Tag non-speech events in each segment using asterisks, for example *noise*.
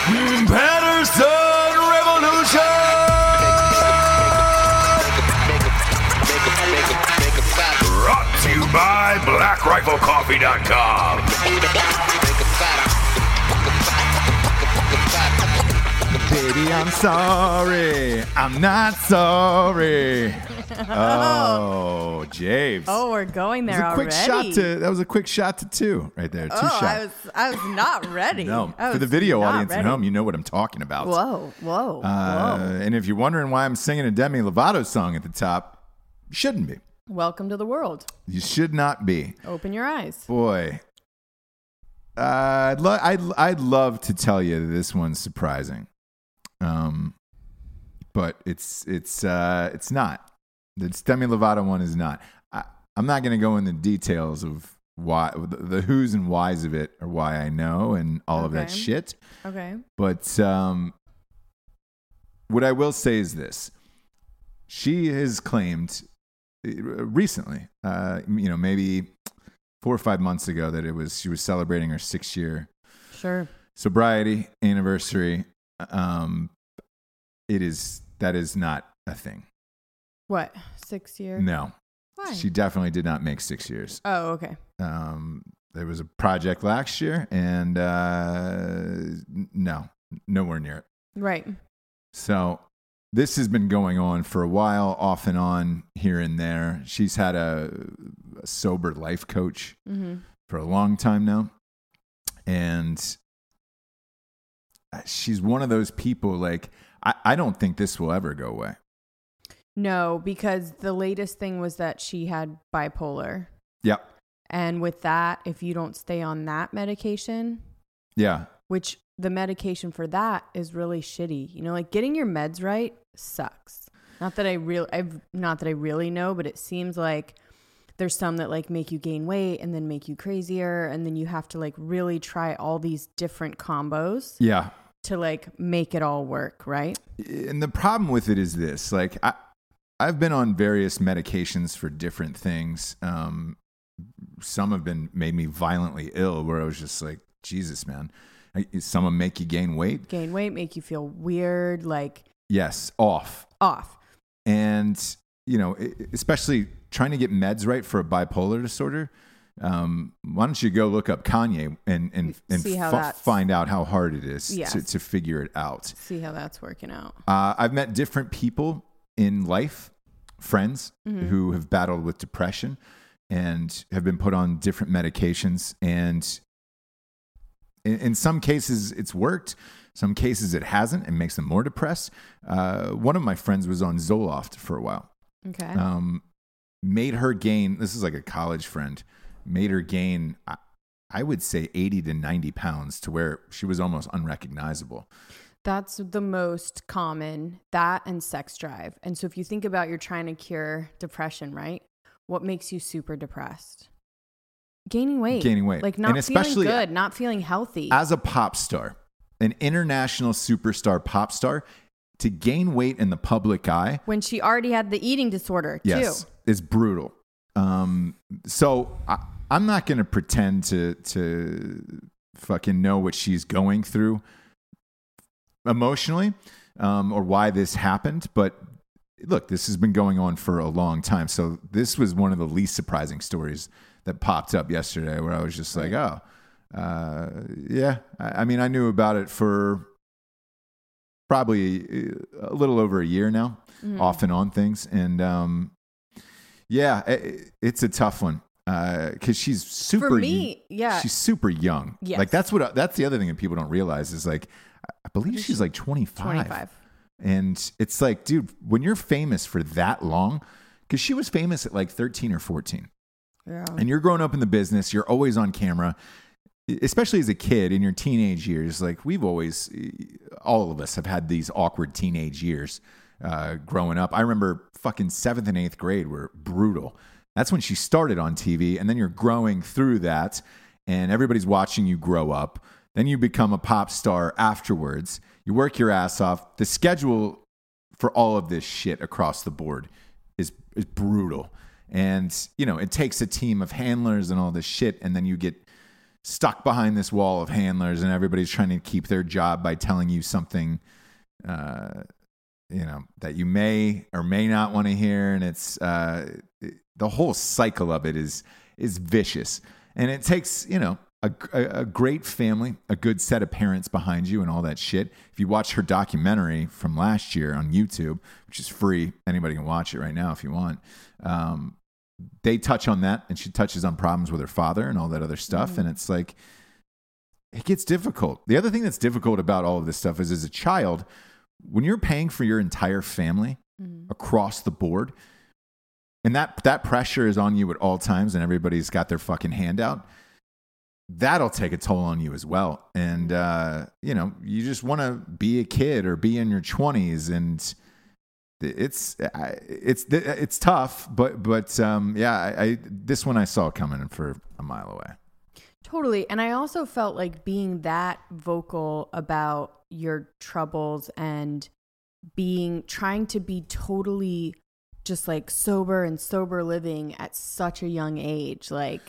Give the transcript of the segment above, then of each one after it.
Patterson Revolution. Brought to you by BlackRifleCoffee.com. Baby, I'm sorry. I'm not sorry. *laughs* Oh, James. Oh, we're going That there was a quick already. shot to that was a quick shot to two right there. Two oh, shots. I was I was not *laughs* ready. no, for the video audience ready. at home, you know what I'm talking about. Whoa, whoa, Uh, whoa! and if you're wondering why I'm singing a Demi Lovato song at the top, you shouldn't be. Welcome to the world. You should not be. Open your eyes. Boy, uh, I'd, lo- I'd, I'd love to tell you that this one's surprising, um, but it's it's uh, it's not. The Demi Lovato one is not. I, I'm not going to go into the details of why the, the who's and whys of it, or why I know, and all of that shit. Okay. But um, what I will say is this: she has claimed uh, recently, uh, you know, maybe four or five months ago, that it was she was celebrating her six year Sure. sobriety anniversary. Um, it is that is not a thing. What? Six years? No, Why? she definitely did not make six years. oh, okay. Um, there was a project last year, and uh, no, nowhere near it. Right. So this has been going on for a while, off and on, here and there. She's had a, a sober life coach Mm-hmm. for a long time now, and she's one of those people. Like I, I don't think this will ever go away. No, because the latest thing was that she had bipolar. Yep. And with that, if you don't stay on that medication, Yeah. which the medication for that is really shitty. You know, like getting your meds right sucks. Not that I real I've not that I really know, but it seems like there's some that like make you gain weight and then make you crazier and then you have to like really try all these different combos Yeah. to like make it all work, right? and the problem with it is this like I, i've been on various medications for different things um, some have been made me violently ill where i was just like jesus man some will make you gain weight Gain weight, make you feel weird, like yes off off. and you know especially trying to get meds right for a bipolar disorder um, why don't you go look up Kanye and and, and fu- find out how hard it is Yes. to, to figure it out? See how that's working out. Uh, I've met different people in life, friends who have battled with depression and have been put on different medications. And in, in some cases, it's worked. Some cases, it hasn't and makes them more depressed. Uh, one of my friends was on Zoloft for a while. Okay. Um, made her gain, this is like a college friend, made her gain, I, I would say 80 to 90 pounds to where she was almost unrecognizable. That's the most common, that and sex drive. And so if you think about you're trying to cure depression, right? What makes you super depressed? Gaining weight. Gaining weight. Like not feeling good, not feeling healthy. as a pop star, an international superstar pop star, to gain weight in the public eye, when she already had the eating disorder yes, too. Is brutal. Um, so I, I'm not going to pretend to to fucking know what she's going through emotionally um, or why this happened, but look, this has been going on for a long time. So this was one of the least surprising stories that popped up yesterday, where I was just like, oh, uh, yeah. I, I mean, I knew about it for probably a little over a year now, Mm-hmm. off and on things, and um, yeah, it, it's a tough one uh, because she's super. For me, yeah. she's super young. Yes. Like that's what that's the other thing that people don't realize is like I believe she's like 25. 25. And it's like, dude, when you're famous for that long, because she was famous at like 13 or 14, Yeah. and you're growing up in the business, you're always on camera, especially as a kid in your teenage years. Like we've always, all of us have had these awkward teenage years uh, growing up. I remember fucking seventh and eighth grade were brutal. That's when she started on TV, and then you're growing through that, and everybody's watching you grow up. Then you become a pop star afterwards. You work your ass off. The schedule for all of this shit across the board is is brutal. And you know, it takes a team of handlers and all this shit, and then you get stuck behind this wall of handlers, and everybody's trying to keep their job by telling you something, uh, you know, that you may or may not want to hear, and it's uh, the whole cycle of it is is vicious, and it takes you know. A, a, a great family, a good set of parents behind you, and all that shit. If you watch her documentary from last year on YouTube, which is free, anybody can watch it right now if you want. Um, they touch on that and she touches on problems with her father and all that other stuff and it's like it gets difficult the other thing that's difficult about all of this stuff is as a child when you're paying for your entire family across the board and that that pressure is on you at all times and everybody's got their fucking hand out that'll take a toll on you as well. And uh, you know you just want to be a kid or be in your 20s and it's it's it's tough, but but um, yeah, I, I this one I saw coming for a mile away. Totally. And I also felt like being that vocal about your troubles and being trying to be totally just like sober and sober living at such a young age. Like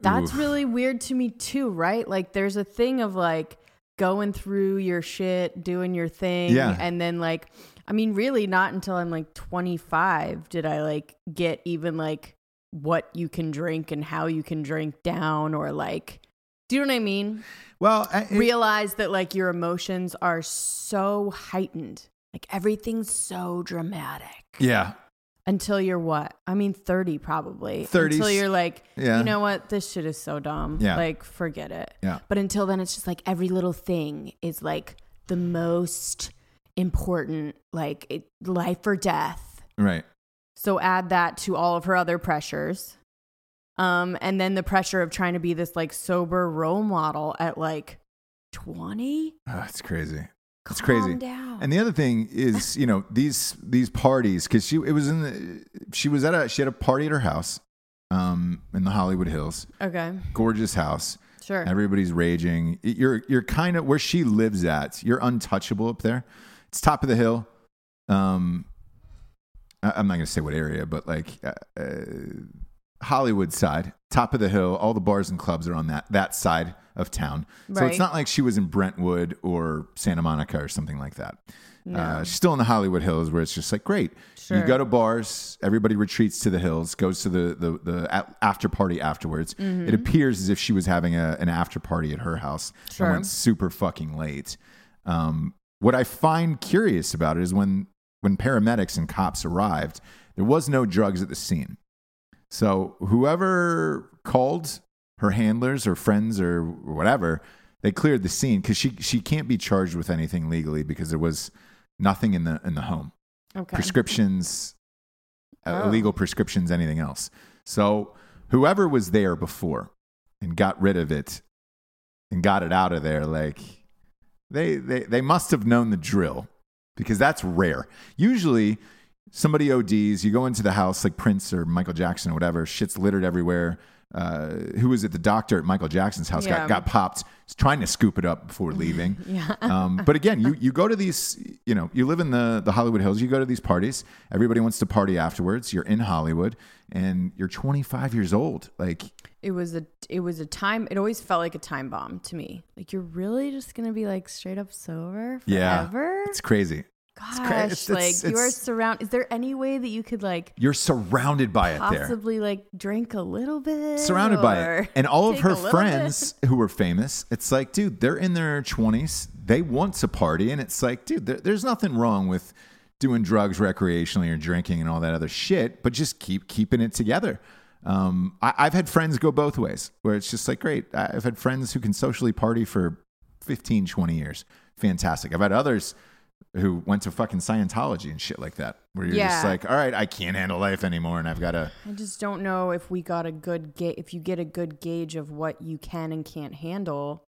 that's Oof. really weird to me too, right? Like there's a thing of like going through your shit, doing your thing. Yeah. And then like I mean, really not until I'm like 25 did I like get even like what you can drink and how you can drink down or like do you know what I mean? Well, I- it- Realize that like your emotions are so heightened. Like everything's so dramatic. yeah, Until you're what? I mean 30 probably. 30s. Until you're like, Yeah. you know what? This shit is so dumb. Yeah. Like forget it. yeah. But until then, it's just like every little thing is like the most important, like it, life or death. Right. So add that to all of her other pressures. Um, and then the pressure of trying to be this like sober role model at like 20. Oh, it's crazy. It's crazy. down. And the other thing is, *laughs* you know, these these parties because she it was in the she was at a she had a party at her house, um, in the Hollywood Hills, okay. gorgeous house. Sure. Everybody's raging. You're you're kind of where she lives at. You're untouchable up there. It's top of the hill. Um, I'm not gonna say what area, but like uh, uh, Hollywood side, top of the hill. All the bars and clubs are on that that side of town. So it's not like she was in Brentwood or Santa Monica or something like that. No. Uh, she's still in the Hollywood Hills, where it's just like great. Sure. You go to bars, everybody retreats to the hills, goes to the the, the after party afterwards. Mm-hmm. It appears as if she was having a, an after party at her house Sure. and went super fucking late. Um, what I find curious about it is when when paramedics and cops arrived, there was no drugs at the scene. So whoever called her handlers or friends or whatever, they cleared the scene because she she can't be charged with anything legally because there was nothing in the in the home okay. prescriptions, uh, Oh. illegal prescriptions, anything else. So whoever was there before and got rid of it and got it out of there, like they they they must have known the drill because that's rare. Usually. Somebody ODs, you go into the house like Prince or Michael Jackson or whatever, shit's littered everywhere. Uh, who was it? The doctor at Michael Jackson's house Yeah. got, got popped, trying to scoop it up before *laughs* leaving. Yeah. Um, but again, you, you go to these, you know, you live in the, the Hollywood Hills, you go to these parties, everybody wants to party afterwards. You're in Hollywood and you're 25 years old. Like, It was a it was a time it always felt like a time bomb to me. Like you're really just gonna be like straight up sober Yeah. forever? it's crazy. Gosh, cra- it's- like it's- you are it's- surrounded. Is there any way that you could like You're surrounded by it there. possibly like drink a little bit? Surrounded by it. And all of her friends who were famous, it's like, dude, they're in their 20s. They want to party. And it's like, dude, there, there's nothing wrong with doing drugs recreationally or drinking and all that other shit, but just keep keeping it together. Um, I, I've had friends go both ways where it's just like, great. I've had friends who can socially party for 15, 20 years. Fantastic. I've had others who went to fucking Scientology and shit like that, where you're just like, all right, I can't handle life anymore and I've got to. I just don't know if we got a good ga- if you get a good gauge of what you can and can't handle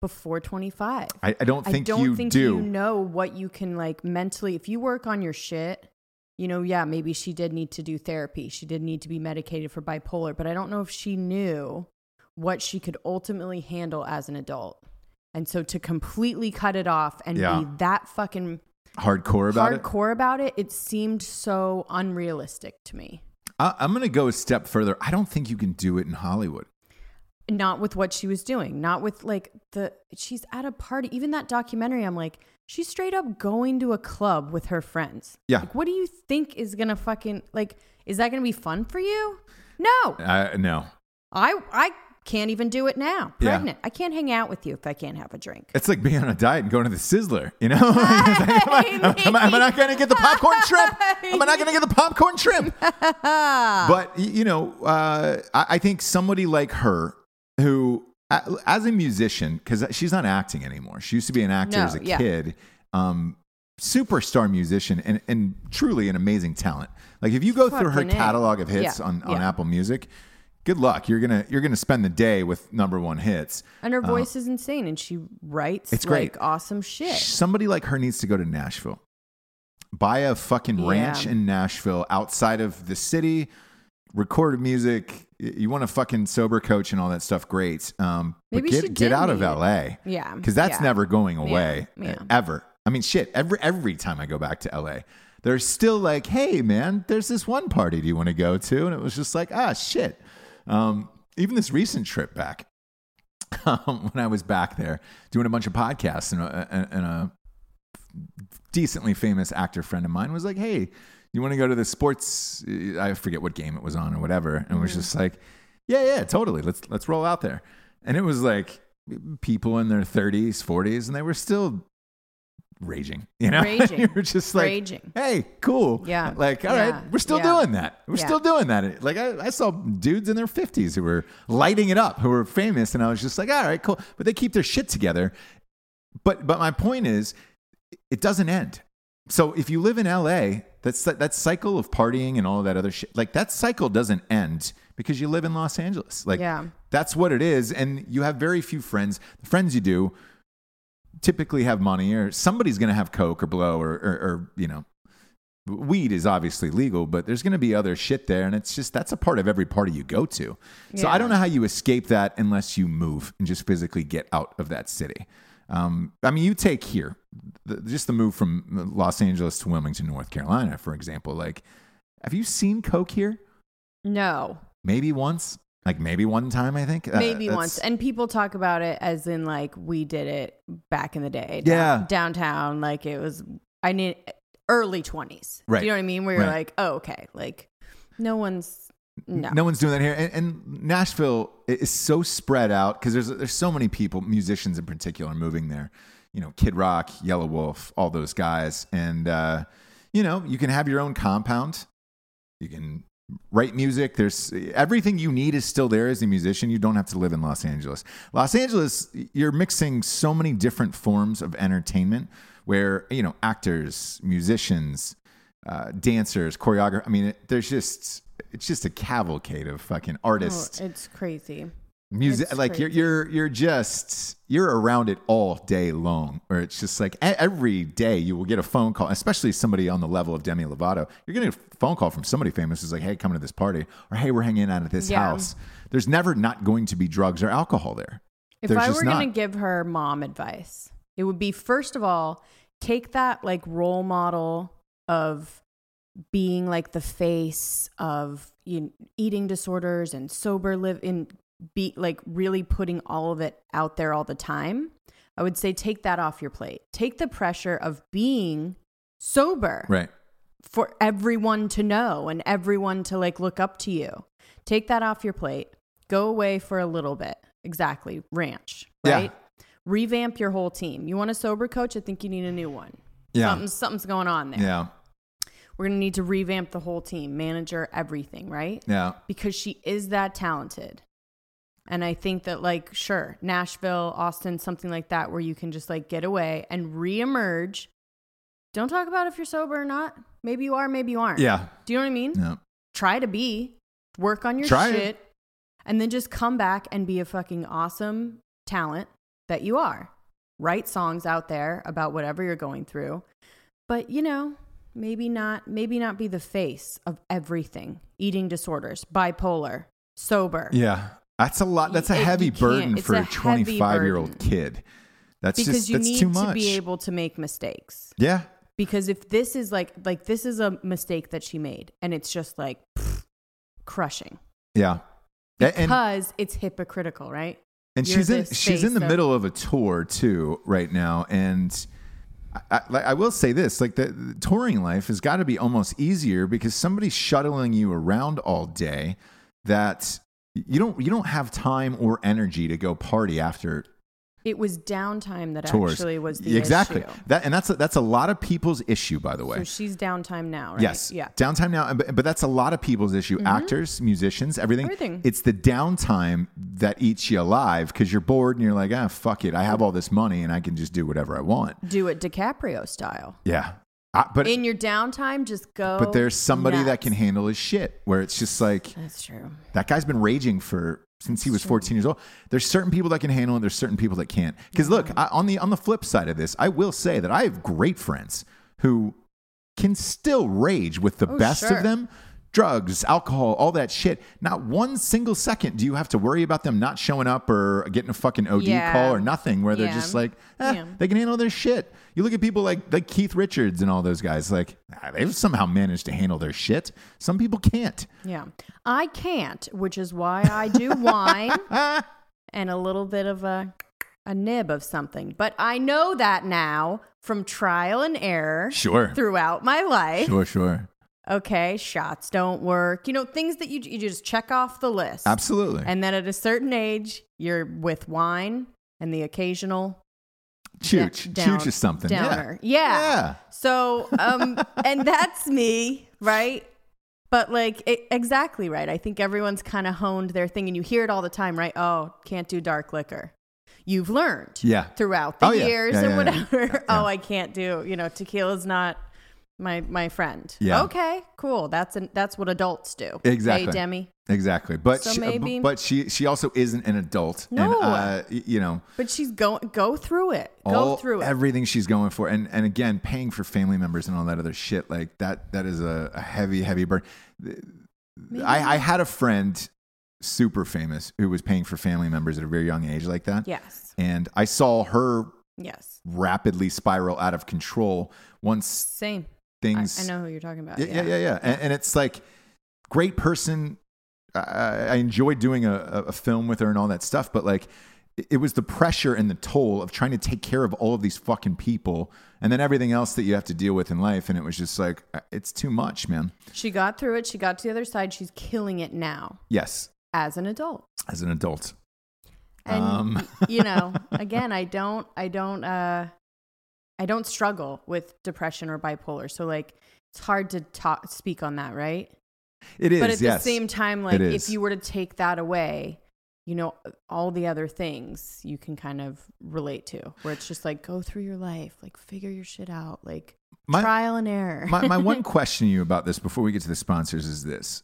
before 25. I, I don't think I don't you think do. you know what you can like mentally if you work on your shit. You know, yeah, maybe she did need to do therapy. She did need to be medicated for bipolar, but I don't know if she knew what she could ultimately handle as an adult. And so to completely cut it off and Yeah. be that fucking hardcore about it. hardcore about it, it seemed so unrealistic to me. I, I'm going to go a step further. I don't think you can do it in Hollywood. not with what she was doing not with like the she's at a party even that documentary i'm like she's straight up going to a club with her friends Yeah. like what do you think is gonna fucking like is that gonna be fun for you no I no. i i can't even do it now Yeah. pregnant i can't hang out with you if i can't have a drink It's like being on a diet and going to the Sizzler, you know? *laughs* am, I, am I- am I not going to get the popcorn shrimp? Am I not going to get the popcorn shrimp? *laughs* but, you know, uh, I, I think somebody like her who, as a musician, because she's not acting anymore, she used to be an actor No, as a yeah. kid, um, superstar musician and, and truly an amazing talent. Like, if you go through her Fucking catalog of hits Yeah, on, on yeah. Apple Music, good luck. You're gonna you're gonna spend the day with number one hits. and her voice is insane and she writes Uh, it's great. like awesome shit Somebody like her needs to go to Nashville. Buy a fucking ranch in Nashville outside of the city, record music. You want a fucking sober coach and all that stuff, great. Um, but Maybe she get, get out of LA. Yeah, Because that's yeah. never going away yeah. uh, ever. I mean, shit, every, every time I go back to LA, there's still like, hey, man, there's this one party do you want to go to? And it was just like, ah, shit. Um, even this recent trip back, *laughs* um, when I was back there doing a bunch of podcasts, and a, and- a decently famous actor friend of mine was like, "Hey, you want to go to the sports? I forget what game it was on or whatever." And it was just like, "Yeah, yeah, totally. Let's let's roll out there." And it was like people in their 30s, 40s, and they were still raging. *laughs* You know, Raging. you were just like, Raging. "Hey, cool. Yeah. Like, all right, Yeah. we're still Yeah. doing that. We're Yeah. still doing that. Like, I, I saw dudes in their 50s who were lighting it up, who were famous, and I was just like, all right, cool. But they keep their shit together. But but my point is, it doesn't end. So if you live in LA, that's that cycle of partying and all of that other shit, like that cycle doesn't end because you live in Los Angeles. Like Yeah. that's what it is, and you have very few friends. The friends you do typically have money, or somebody's going to have coke or blow, or, or, or you know, weed is obviously legal, but there's going to be other shit there, and it's just that's a part of every party you go to. So I don't know how you escape that unless you move and just physically get out of that city. Um, I mean, you take here the, just the move from Los Angeles to Wilmington, North Carolina, for example. Like, have you seen coke here? No. Maybe once, like maybe one time. I think Uh, Maybe that's- once. And people talk about it as in like we did it back in the day. Yeah. downtown. Like it was, I need early 20s. Right. Do you know what I mean? Where you're Right. like, oh, okay. Like no one's, no. No one's doing that here, and, and Nashville is so spread out because there's there's so many people, musicians in particular, moving there. You know, Kid Rock, Yelawolf, all those guys, and uh, you know, you can have your own compound. You can write music. There's everything you need is still there as a musician. You don't have to live in Los Angeles. Los Angeles, you're mixing so many different forms of entertainment where you know actors, musicians, uh, dancers, choreographers. I mean, it, there's just it's just a cavalcade of fucking Oh, artists, it's crazy. Music. it's Like you're you're you're just you're around it all day long. or it's just like every day you will get a phone call, especially somebody on the level of Demi Lovato. You're getting a phone call from somebody famous who's like, "Hey, coming to this party," or "Hey, we're hanging out at this Yeah. house." There's never not going to be drugs or alcohol there. If There's I were going to give her mom advice, it would be first of all, take that like role model of being like the face of you know, eating disorders and sober live in be like really putting all of it out there all the time. I would say take that off your plate. Take the pressure of being sober Right. for everyone to know and everyone to like look up to you. Take that off your plate. Go away for a little bit. Exactly. Ranch, Yeah. right? Revamp your whole team. You want a sober coach? I think you need a new one. Yeah. Something's, something's going on there. Yeah. We're going to need to revamp the whole team, manager, everything, right? Yeah. Because she is that talented. And I think that, like, sure, Nashville, Austin, something like that, where you can just like get away and reemerge. Don't talk about if you're sober or not. Maybe you are, maybe you aren't. Yeah. Do you know what I mean? Yeah. Try to be, work on your Try it. shit, and then just come back and be a fucking awesome talent that you are. Write songs out there about whatever you're going through. But, you know, maybe not maybe not be the face of everything. Eating disorders, bipolar, sober. Yeah. That's a lot. That's a It- heavy burden for a a 25 year old kid. That's because just you that's need too to be able to make mistakes. yeah. Because if this is like like this is a mistake that she made and it's just like pff, crushing. Yeah. And, Because it's hypocritical, right? and you're she's in she's in the of- middle of a tour too right now and I, I, I will say this like the, the touring life has got to be almost easier because somebody's shuttling you around all day that you don't you don't have time or energy to go party after It was downtime that tours actually was the exactly issue. that and that's a, that's a lot of people's issue by the way So she's downtime now, right? Yes. Yeah. Downtime now, but, but that's a lot of people's issue. Actors, musicians, everything. Everything. It's the downtime that eats you alive because you're bored and you're like, ah, fuck it. I have all this money and I can just do whatever I want. Do it DiCaprio style. Yeah. I, but In your downtime, just go. but there's somebody that can handle his shit where it's just like That's true. that guy's been raging for since he was 14 years old. There's certain people that can handle it. There's certain people that can't. Because look, I, on the on the flip side of this, I will say that I have great friends who can still rage with the Oh, best sure. of them. Drugs, alcohol, all that shit. Not one single second do you have to worry about them not showing up or getting a fucking OD Yeah. call or nothing. Where they're Yeah. just like, eh, Yeah. they can handle their shit. You look at people like like Keith Richards and all those guys. Like ah, they've somehow managed to handle their shit. Some people can't. Yeah. I can't, which is why I do *laughs* wine. and a little bit of a a nib of something. But I know that now from trial and error Sure. throughout my life. Sure, sure. Okay, shots don't work. You know, things that you you just check off the list. Absolutely. And then at a certain age, you're with wine and the occasional Chooch. da- Chooch is something. Yeah. downer. Yeah. Yeah. So, um, *laughs* and that's me, right? But like, it, exactly right. I think everyone's kind of honed their thing, and you hear it all the time, right? Oh, can't do dark liquor. You've learned Yeah. throughout the Oh, yeah. years Yeah, and yeah, yeah. whatever. Yeah. *laughs* Oh, I can't do. You know, tequila's not my my friend. Yeah. Okay, cool. That's an, that's what adults do. Exactly. Hey, Demi. Exactly. But So she, maybe- but she she also isn't an adult. No. And, uh, you know, But she's going go through it. Go through it. everything she's going for and and again paying for family members and all that other shit like that that is a, a heavy heavy burden I, I had a friend super famous who was paying for family members at a very young age like that yes. and i saw her Yes. rapidly spiral out of control once Same. I, things I know who you're talking about. yeah yeah yeah, yeah. And, and it's like great person I, I enjoyed doing a, a film with her and all that stuff but like it- it was the pressure and the toll of trying to take care of all of these fucking people and then everything else that you have to deal with in life and it was just like uh, it's too much man She got through it. She got to the other side. She's killing it now yes as an adult. as an adult And Um. you know, *laughs* again, I don't, I don't, uh, I don't struggle with depression or bipolar. So like, it's hard to talk, speak on that, right? it is but at yes the same time, like, if you were to take that away, you know, all the other things you can kind of relate to, where it's just like, go through your life, like, figure your shit out, like, My- trial and error. my, my one *laughs* question to you about this before we get to the sponsors is this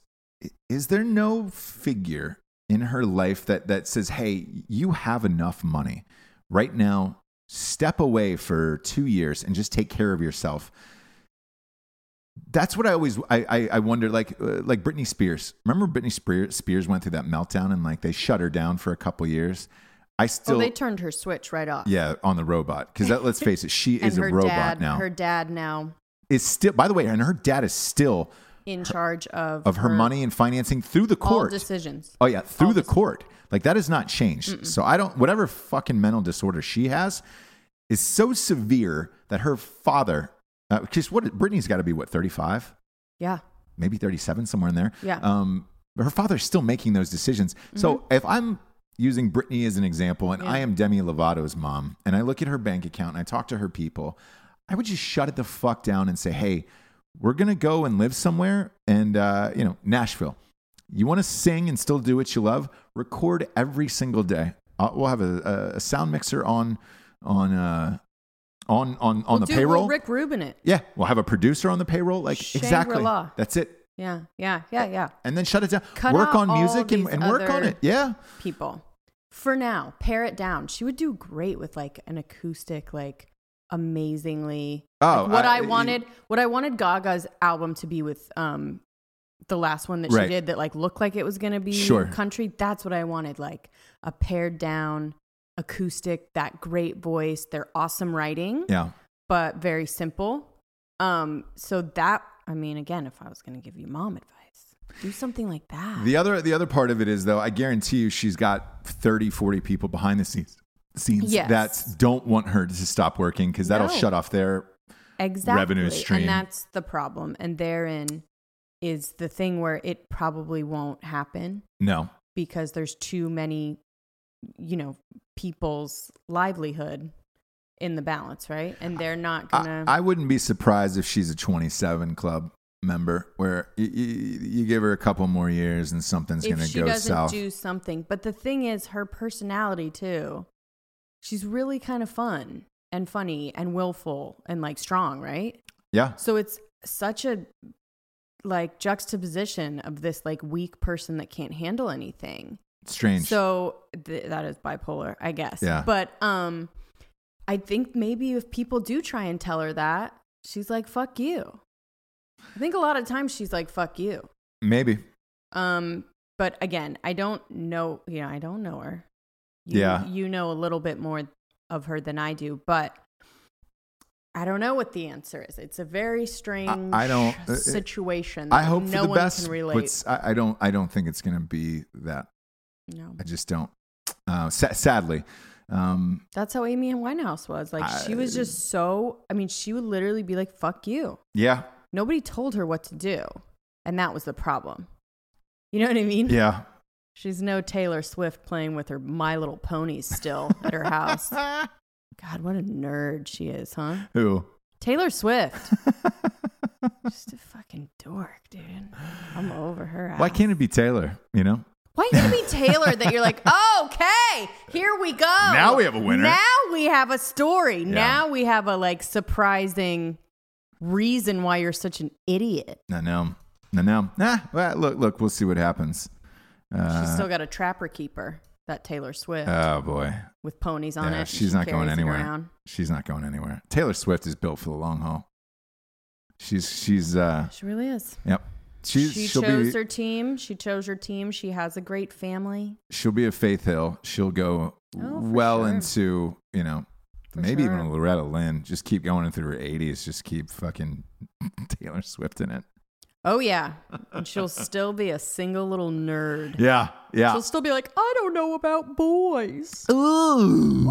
is there no figure in her life that that says hey you have enough money right now step away for two years and just take care of yourself that's what I always I I, I wonder like uh, like Britney Spears. Remember Britney Spears, Spears went through that meltdown and like they shut her down for a couple years. I still well, they turned her switch right off. yeah on the robot because let's *laughs* face it she is a robot dad, now. her dad now is still by the way and her dad is still in charge of of her, money and financing through the all court. decisions. Oh yeah, through all the dec- court. Like that has not changed. So I don't whatever fucking mental disorder she has is so severe that her father because what Britney's got to be what 35, Yeah, maybe 37 somewhere in there. Yeah. Um her father's still making those decisions. So if I'm using Britney as an example and Mm-hmm. Yeah. I am Demi Lovato's mom and I look at her bank account and I talk to her people, I would just shut it the fuck down and say, "Hey, we're gonna go and live somewhere, and uh, you know, Nashville. You want to sing and still do what you love? Record every single day. Uh, we'll have a, a, sound mixer on on uh, on on on We'll the do- payroll. We'll Rick Rubin it. yeah, we'll have a producer on the payroll. Like exactly. Shangri-La. That's it. Yeah, yeah, yeah, yeah. And then shut it down. Cut work on music and, and work on it. Yeah. People, for now, pare it down. She would do great with like an acoustic, like amazingly. Oh, like, what I- I, wanted, what I wanted Gaga's album to be with, um, the last one that she Right. did that like looked like it was gonna be Sure. country. That's what I wanted, like a pared down acoustic, that great voice, their awesome writing. Yeah. but very simple. Um, so that I mean, again, if I was going to give you mom advice, do something like that. The other the other part of it is though, I guarantee you she's got 30, 40 people behind the scenes scenes Yes. that don't want her to stop working because that'll No. shut off their exactly. revenue stream. and that's the problem. And therein is the thing where it probably won't happen no. because there's too many, you know, people's livelihood in the balance, right? And they're not gonna. I, I wouldn't be surprised if she's a 27 club member where you, you, you give her a couple more years and something's going to go doesn't south. do something. But the thing is, her personality too. She's really kind of fun and funny and willful and like strong, right? yeah. So it's such a like juxtaposition of this like weak person that can't handle anything. Strange. So th- that is bipolar, I guess. Yeah. But um, I think maybe if people do try and tell her that, she's like, "Fuck you." I think a lot of times she's like, "Fuck you." Maybe. Um, but again, I don't know. You know, I don't know her. You, Yeah. you know a little bit more of her than I do, but I don't know what the answer is. It's a very strange I don't- uh, situation. I hope no for the one best. Can but I, I don't I don't think it's going to be that. no. I just don't. Uh, sa- sadly, um, That's how Amy and Winehouse was. Like she was just so. I mean, she would literally be like, "Fuck you." yeah, Nobody told her what to do, and that was the problem. You know what I mean? yeah. She's no Taylor Swift playing with her My Little Ponies still at her house. *laughs* God, what a nerd she is, huh? Who? Taylor Swift. *laughs* Just a fucking dork, dude. I'm over her. Why can't it be Taylor? You know. Why can't it be Taylor that you're like, *laughs* okay, here we go. Now we have a winner. Now we have a story. Now we have a like surprising reason why you're such an idiot. No, no, no, no. Nah. Well, look, look. We'll see what happens. Uh, She's still got a trapper keeper, that Taylor Swift, oh boy. with ponies on Yeah, it. she's She not going anywhere. She's not going anywhere. Taylor Swift is built for the long haul. She's she's uh She really is. yep. She's she she'll chose be her team. She chose her team. She has a great family. she'll be a Faith Hill. She'll go Oh, well sure. into you know For maybe even sure. a Loretta Lynn. Just keep going through her 80s. Just keep fucking *laughs* Taylor Swift in it. Oh yeah, and she'll still be a single little nerd. Yeah, yeah. She'll still be like, I don't know about boys. Ooh.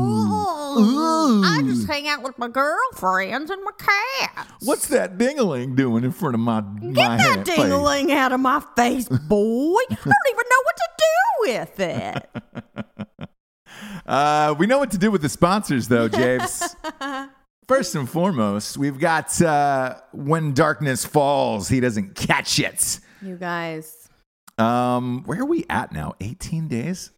I just hang out with my girlfriends and my cats. What's that dingaling doing in front of my my Get head? that dingling out of my face, *laughs* boy. I don't even know what to do with it. *laughs* Uh, we know what to do with the sponsors, though, James. *laughs* First and foremost, we've got uh, When Darkness Falls, He Doesn't Catch It. You guys, Um, where are we at now? 18 days?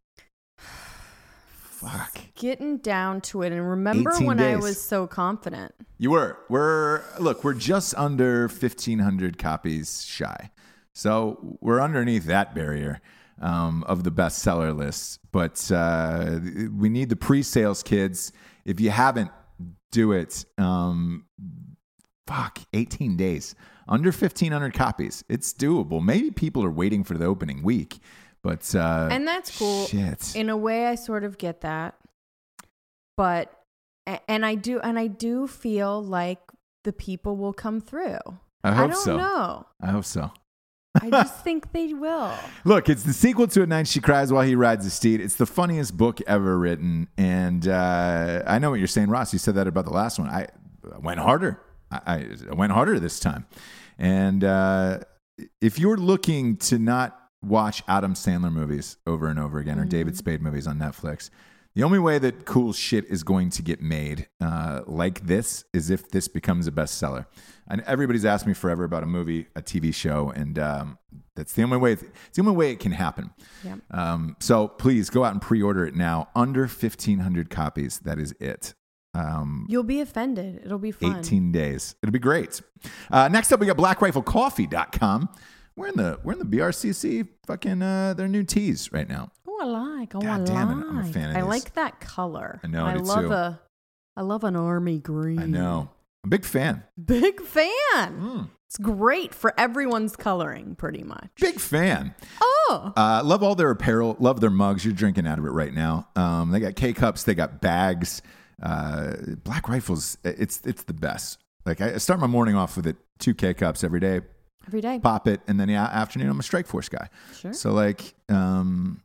Fuck. getting down to it. And remember 18 when I was so confident? You were. We're, look, we're just under 1,500 copies shy. So we're underneath that barrier um, of the bestseller list. But uh, we need the pre sales, kids. If you haven't, do it. Um, fuck, 18 days. Under 1,500 copies. It's doable. Maybe people are waiting for the opening week. But, uh, And that's cool. Shit. In a way, I sort of get that. But, and I do, and I do feel like the people will come through. I hope don't so. know. I hope so. I just think they will. *laughs* Look, it's the sequel to A Night She Cries While He Rides a Steed. It's the funniest book ever written. And uh, I know what you're saying, Ross. You said that about the last one. I I went harder. I, I went harder this time. And uh, if you're looking to not watch Adam Sandler movies over and over again or David Spade movies on Netflix, the only way that cool shit is going to get made uh, like this is if this becomes a bestseller. And everybody's asked me forever about a movie, a TV show, and um, that's the only way. It's the only way it can happen. Yep. Um, so please go out and pre-order it now. Under fifteen hundred copies. That is it. Um, You'll be offended. It'll be fun. 18 days. It'll be great. Uh, next up, we got blackriflecoffee.com. We're in the we're in the BRCC fucking uh, their new teas right now. Oh, I like. Oh, God I damn like. it, I'm a fan of I these. like that color. I know, I I do love too. a. I love an army green. I know. I'm a big fan. Big fan. Mm. It's great for everyone's coloring, pretty much. Big fan. Oh, Uh, love all their apparel. Love their mugs. You're drinking out of it right now. Um, they got K cups. They got bags. Uh, Black Rifles. It's it's the best. Like I I start my morning off with it. Two K cups every day. every day. Pop it, and then the afternoon I'm a Strike Force guy. Sure. So like, um,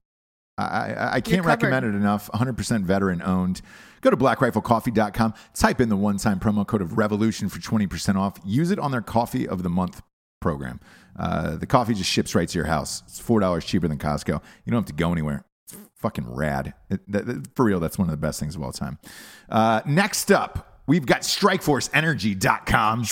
I, I, can't recommend it enough. 100% veteran owned. Go to blackriflecoffee.com. Type in the one-time promo code of Revolution for 20% off. Use it on their Coffee of the Month program. Uh, the coffee just ships right to your house. It's four dollars cheaper than Costco. You don't have to go anywhere. It's fucking rad. It, that, that- for real, that's one of the best things of all time. Uh, next up, we've got StrikeForceEnergy.com.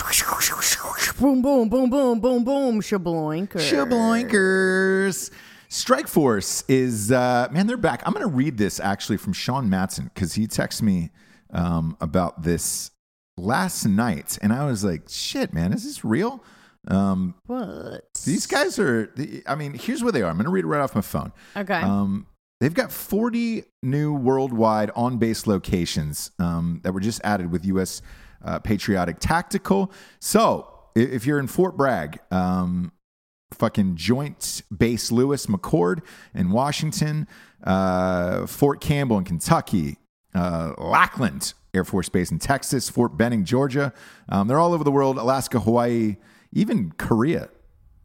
Boom, boom, boom, boom, boom, boom. Shabloinker. Shabloinkers. Strike Force is uh, man, they're back. I'm going to read this actually from Sean Matson because he texted me um, about this last night, and I was like, "Shit, man, is this real?" Um, What? these guys are. I mean, here's where they are. I'm going to read it right off my phone. Okay. Um, they've got 40 new worldwide on base locations um, that were just added with U.S. Uh, Patriotic Tactical. So if you're in Fort Bragg, um, fucking Joint Base Lewis McChord in Washington, uh, Fort Campbell in Kentucky, uh, Lackland Air Force Base in Texas, Fort Benning, Georgia. Um, they're all over the world Alaska, Hawaii, even Korea.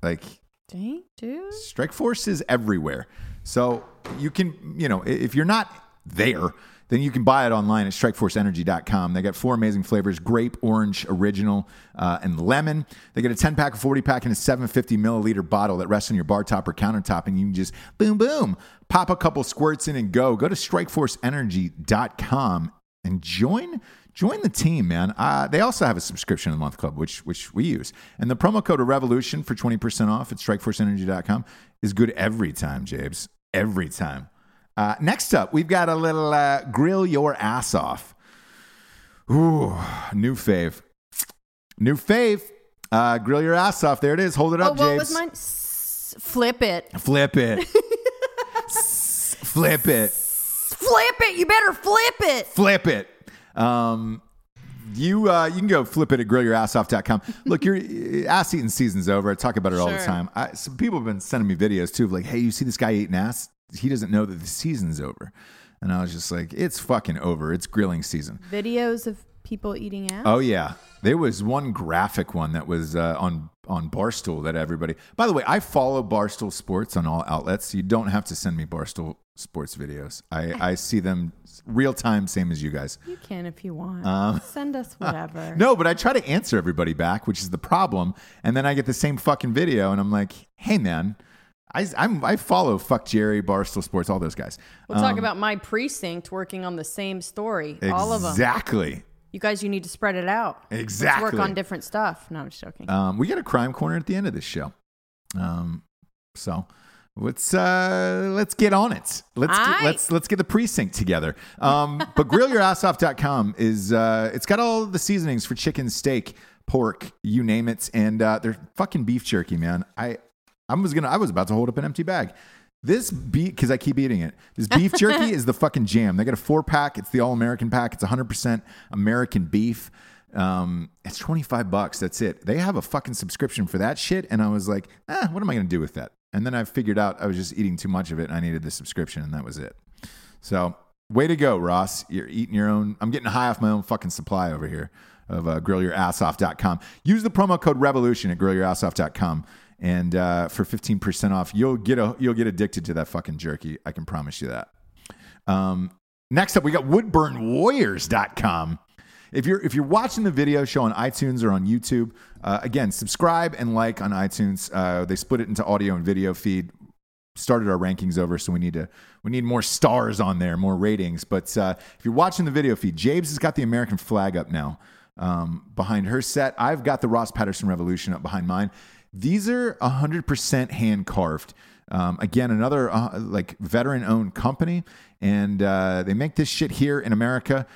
Like, Dang, dude. Strike Force is everywhere. So you can, you know, if you're not there, then you can buy it online at strikeforceenergy.com. They got four amazing flavors grape, orange, original, uh, and lemon. They get a 10 pack, a 40 pack, and a 750 milliliter bottle that rests on your bar top or countertop, and you can just boom, boom, pop a couple squirts in and go. Go to strikeforceenergy.com and join join the team, man. Uh, they also have a subscription of the month club, which which we use, and the promo code of Revolution for twenty percent off at StrikeForceEnergy.com is good every time, Jabes. Every time. Uh, next up, we've got a little uh, grill your ass off. Ooh, new fave, new fave. Uh, grill your ass off. There it is. Hold it Oh, up, what Jabes. was mine? S- flip it. Flip it. *laughs* S- Flip it. Flip it. You better flip it. flip it. Um, you uh, you can go flip it at grillyourassoff.com. Look, your ass eating season's over. I talk about it all the time. I, some people have been sending me videos too of like, hey, you see this guy eating ass? He doesn't know that the season's over. And I was just like, it's fucking over. It's grilling season. Videos of people eating ass. Oh yeah, there was one graphic one that was uh, on on Barstool that everybody. By the way, I follow Barstool Sports on all outlets. So You don't have to send me Barstool Sports videos. I I *laughs* see them real time, same as you guys. You can if you want. Um, Send us *laughs* whatever. No, but I try to answer everybody back, which is the problem. And then I get the same fucking video, and I'm like, hey man, I I'm, I follow FuckJerry, Barstool Sports, all those guys. We'll talk about my precinct working on the same story. All of them. Exactly. You guys, you need to spread it out. Let's Exactly. work on different stuff. No, I'm just joking. Um, we got a crime corner at the end of this show. Um, so let's uh, let's get on it. Let's get, let's let's get the precinct together. Um, but grillyourassoff.com is uh, it's got all the seasonings for chicken, steak, pork, you name it, and uh, they're fucking beef jerky, man. I I was gonna I was about to hold up an empty bag. This beef, because I keep eating it. This beef *laughs* jerky is the fucking jam. They got a four pack. It's the all American pack. It's 100% American beef. Um, it's 25 bucks. That's it. They have a fucking subscription for that shit. And I was like, eh, what am I going to do with that? And then I figured out I was just eating too much of it and I needed the subscription and that was it. So, way to go, Ross. You're eating your own. I'm getting high off my own fucking supply over here of uh, grillyourassoff.com. Use the promo code revolution at grillyourassoff.com. And uh, for 15% off, you'll get a, you'll get addicted to that fucking jerky. I can promise you that. Um, next up, we got woodburnedwarriors.com. If you're if you're watching the video show on iTunes or on YouTube, uh, again, subscribe and like on iTunes. Uh, they split it into audio and video feed. Started our rankings over, so we need to we need more stars on there, more ratings. But uh, if you're watching the video feed, James has got the American flag up now um, behind her set. I've got the Ross Patterson Revolution up behind mine. These are 100% hand carved. Um, again, another uh, like veteran owned company, and uh, they make this shit here in America.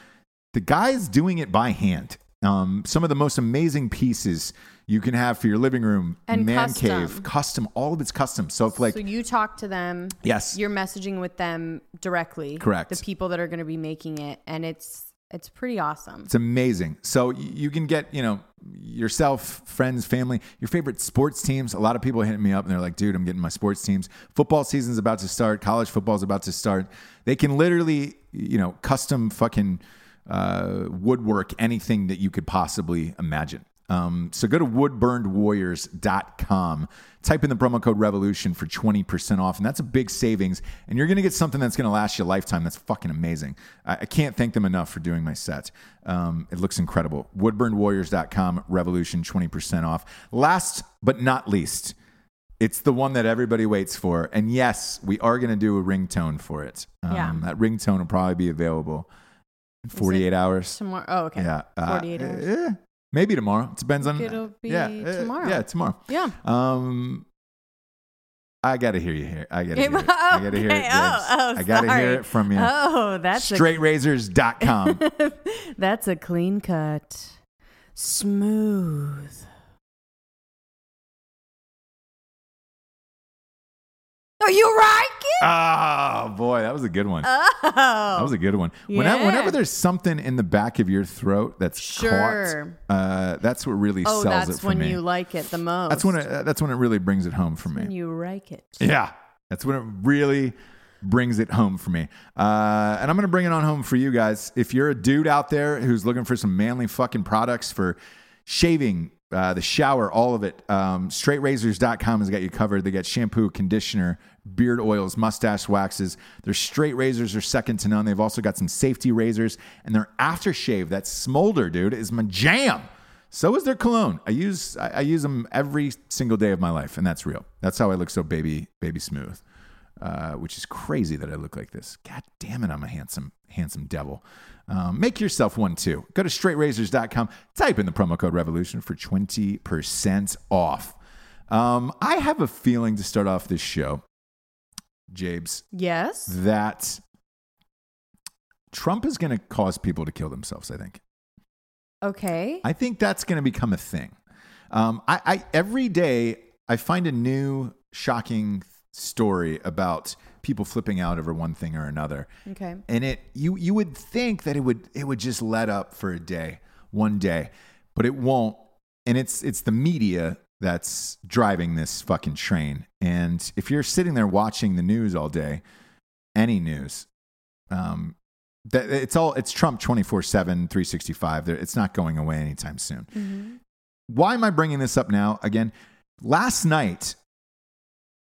The guy's doing it by hand. Um, some of the most amazing pieces you can have for your living room, And man custom. cave, custom. All of it's custom. So if like so you talk to them. yes, You're messaging with them directly. Correct. The people that are going to be making it, and it's it's pretty awesome. It's amazing. So you can get, you know, yourself, friends, family, your favorite sports teams. A lot of people hit me up and they're like, dude, I'm getting my sports teams. Football season's about to start. College football's about to start. They can literally, you know, custom fucking uh, woodwork anything that you could possibly imagine. Um, so go to woodburnedwarriors.com, type in the promo code revolution for 20% off. And that's a big savings. And you're going to get something that's going to last you a lifetime. That's fucking amazing. I, I can't thank them enough for doing my set. Um, it looks incredible. Woodburnedwarriors.com, revolution 20% off. Last but not least, it's the one that everybody waits for. And yes, we are going to do a ringtone for it. Um, Yeah. That ringtone will probably be available in 48 hours. Tomorrow. Oh, okay. Yeah. uh, 48 hours. eh, maybe tomorrow. It depends on. It'll be yeah, uh, tomorrow. yeah, tomorrow. Yeah. Um, I got to hear you here. I got to hear it. *laughs* I got to hear it. James. Oh, oh, I got to hear it from you. Oh, that's a, StraightRazors.com. *laughs* that's a clean cut, smooth. Oh, you like it? oh boy, that was a good one. Oh, That was a good one. Whenever, Yeah. whenever there's something in the back of your throat that's Sure. caught, uh, that's what really oh, sells it for me. that's when you like it the most. that's when it, uh, that's when it really brings it home for when me. you like it. Yeah, that's when it really brings it home for me. Uh, and I'm gonna bring it on home for you guys. If you're a dude out there who's looking for some manly fucking products for shaving, uh, the shower, all of it. Um, straightrazors.com has got you covered. They got shampoo, conditioner, beard oils, mustache waxes. Their straight razors are second to none. They've also got some safety razors, and their aftershave, that smolder, dude, is my jam. So is their cologne. I use I, I use them every single day of my life, and that's real. That's how I look so baby baby smooth. Uh, which is crazy that I look like this. God damn it, I'm a handsome, handsome devil. Um, make yourself one too. Go to straightrazors.com, type in the promo code revolution for 20% off. Um, I have a feeling to start off this show, Jabes, Yes. that Trump is going to cause people to kill themselves, I think. Okay. I think that's going to become a thing. Um, I, I every day I find a new shocking story about people flipping out over one thing or another, Okay. and it you you would think that it would it would just let up for a day, one day, but it won't. And it's it's the media that's driving this fucking train. And if you're sitting there watching the news all day, any news, um, that it's all it's Trump 24 7 365 it's not going away anytime soon why am I bringing this up now? Again, last night,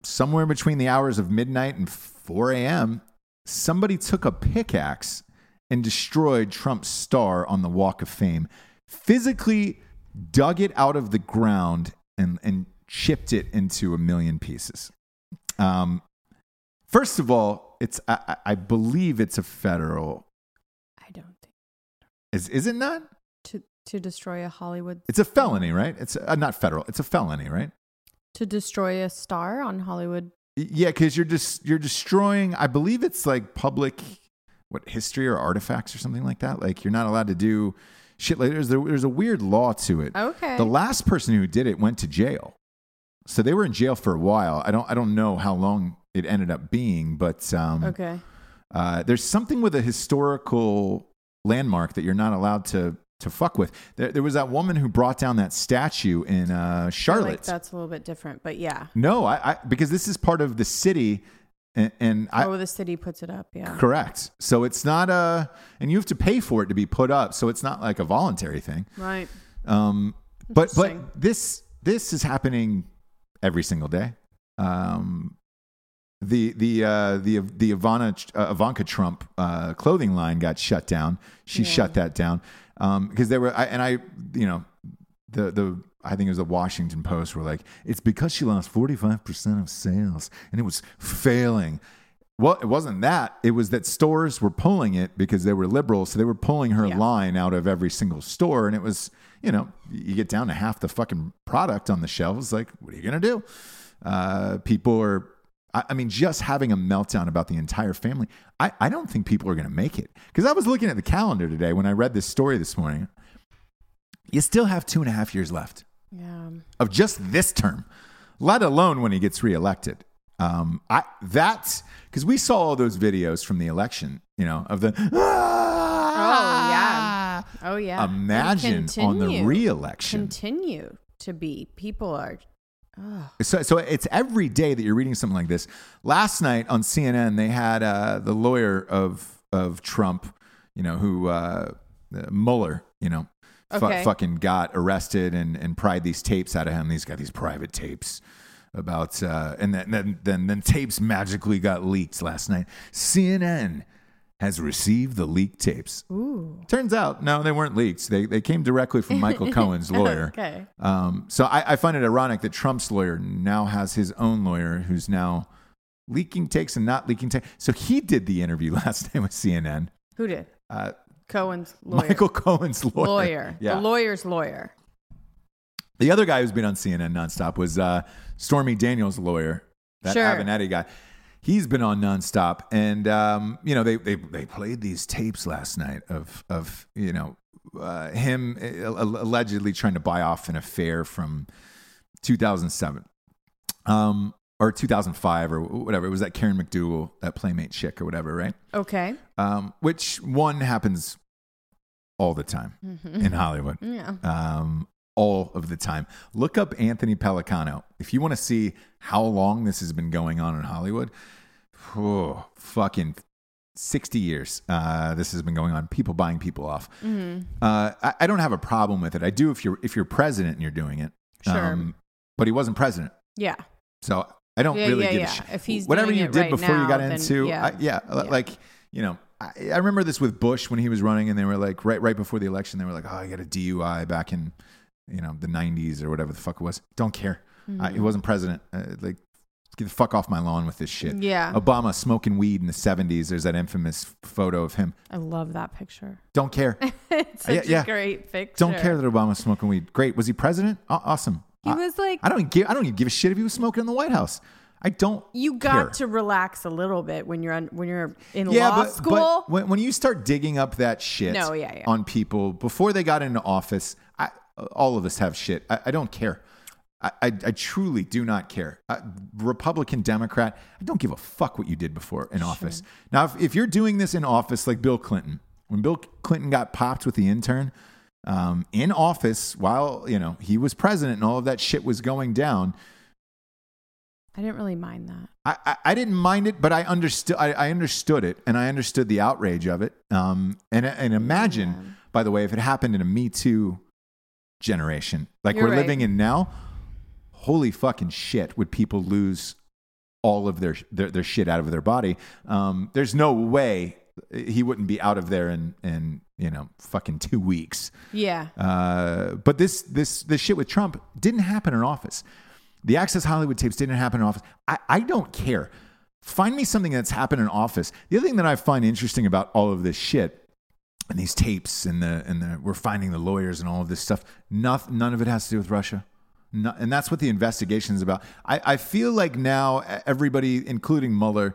somewhere between the hours of midnight and 4 a.m., somebody took a pickaxe and destroyed Trump's star on the Walk of Fame, physically dug it out of the ground and, and chipped it into a million pieces. Um, first of all, it's I, I believe it's a federal. I don't think Is is it not? to to destroy a Hollywood It's a felony, right? It's uh, not federal. It's a felony, right? to destroy a star on Hollywood. Yeah, because you're just you're destroying. I believe it's like public, what history or artifacts or something like that. Like you're not allowed to do shit. Like there's there's a weird law to it. Okay. The last person who did it went to jail, so they were in jail for a while. I don't I don't know how long it ended up being, but um, okay. uh, there's something with a historical landmark that you're not allowed to to fuck with. There, there was that woman who brought down that statue in uh, Charlotte. Like that's a little bit different, but yeah. No, I, I because this is part of the city, and, and I oh, the city puts it up. Yeah. correct. So it's not a, and you have to pay for it to be put up. So it's not like a voluntary thing. Right. Um, but but this this is happening every single day. Um, the the uh, the the Ivana, uh, Ivanka Trump uh, clothing line got shut down. She Yeah. shut that down um, because there were I, and I you know the the I think it was the Washington Post were like it's because she lost forty five percent of sales and it was failing. Well, it wasn't that. It was that stores were pulling it because they were liberal, so they were pulling her Yeah. line out of every single store, and it was you know you get down to half the fucking product on the shelves. Like, what are you gonna do? Uh, people are. I I mean, just having a meltdown about the entire family. I, I don't think people are going to make it. Because I was looking at the calendar today when I read this story this morning. You still have two and a half years left Yeah. of just this term, let alone when he gets reelected. Um, I that because we saw all those videos from the election, you know, of the Oh yeah. Oh yeah. Imagine on the continue- reelection. Continue to be. People are. Oh, So, so it's every day that you're reading something like this. Last night on CNN, they had uh, the lawyer of of Trump, you know, who uh, Mueller, you know, fu- Okay. fucking got arrested and and pried these tapes out of him. He's got these private tapes about, uh, and then then then then tapes magically got leaked last night. CNN has received the leaked tapes. ooh. Turns out, no, they weren't leaked. They they came directly from Michael *laughs* Cohen's lawyer. *laughs* Okay. Um, so I, I find it ironic that Trump's lawyer now has his own lawyer who's now leaking takes and not leaking takes. So he did the interview *laughs* last night with CNN. Who did? Uh, Cohen's lawyer. Michael Cohen's lawyer. lawyer. Yeah. The lawyer's lawyer. The other guy who's been on CNN nonstop was uh, Stormy Daniels' lawyer, that Sure. Avenatti guy. He's been on nonstop, and um, you know they, they they played these tapes last night of of you know uh, him uh, allegedly trying to buy off an affair from 2007, um, or 2005 or whatever. It was that Karen McDougal, that playmate chick or whatever, right? Okay. Um, which one happens all the time in Hollywood Yeah. um, all of the time. Look up Anthony Pellicano. If you want to see how long this has been going on in Hollywood, oh, fucking 60 years uh, this has been going on people buying people off uh, I, I don't have a problem with it i do if you're if you're president and you're doing it Um, Sure. but he wasn't president Yeah. so i don't Yeah, really yeah, give yeah. a shit If he's whatever you did right before you got then into yeah. I, yeah, Yeah. like you know I, I remember this with bush when he was running and they were like right right before the election they were like oh i got a dui back in you know the 90s or whatever the fuck it was don't care I, he wasn't president uh, like get the fuck off my lawn with this shit Yeah. Obama smoking weed in the 70s. There's that infamous photo of him. I love that picture. Don't care. *laughs* it's such Yeah, yeah. a great picture. Don't care that Obama's smoking weed. Great. Was he president? Aw- awesome. He I, was like, I don't give. I don't even give a shit if he was smoking in the White House. I don't. you got care. to relax a little bit when you're on, when you're in Yeah, law but, school. but when, when you start digging up that shit No, yeah, yeah. on people before they got into office, all of us have shit. I, I don't care. I, I, I truly do not care. I, Republican, Democrat, I don't give a fuck what you did before in office. Now, if, if you're doing this in office like Bill Clinton, when Bill Clinton got popped with the intern um, in office while you know he was president and all of that shit was going down, I didn't really mind that. I, I, I didn't mind it, but I understood. I, I understood it, and I understood the outrage of it. Um, and and imagine, by the way, if it happened in a Me Too generation, like You're we're right. living in now, holy fucking shit, would people lose all of their their, their shit out of their body? Um, there's no way he wouldn't be out of there in in you know fucking two weeks. Yeah. Uh, but this this this shit with Trump didn't happen in office. The Access Hollywood tapes didn't happen in office. I, I don't care. Find me something that's happened in office. The other thing that I find interesting about all of this shit and these tapes and the and the we're finding the lawyers and all of this stuff. Nothing, none of it has to do with Russia. No, and that's what the investigation is about. I, I feel like now everybody, including Mueller,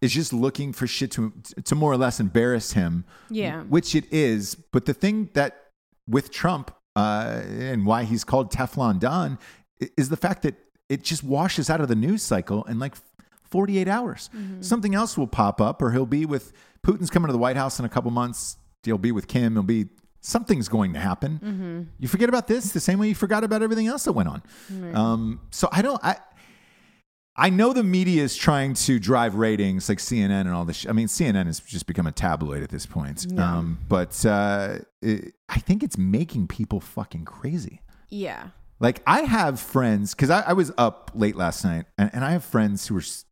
is just looking for shit to to more or less embarrass him. Yeah. which it is. But the thing that with Trump uh, and why he's called Teflon Don is the fact that it just washes out of the news cycle in like 48 hours. Something else will pop up, or he'll be with Putin's coming to the White House in a couple months. He'll be with Kim. He'll be something's going to happen. You forget about this the same way you forgot about everything else that went on. Um, so I don't. I I know the media is trying to drive ratings like CNN and all this. Sh- I mean, CNN has just become a tabloid at this point. Um, but uh, it, I think it's making people fucking crazy. Yeah. Like I have friends because I, I was up late last night, and, and I have friends who are s-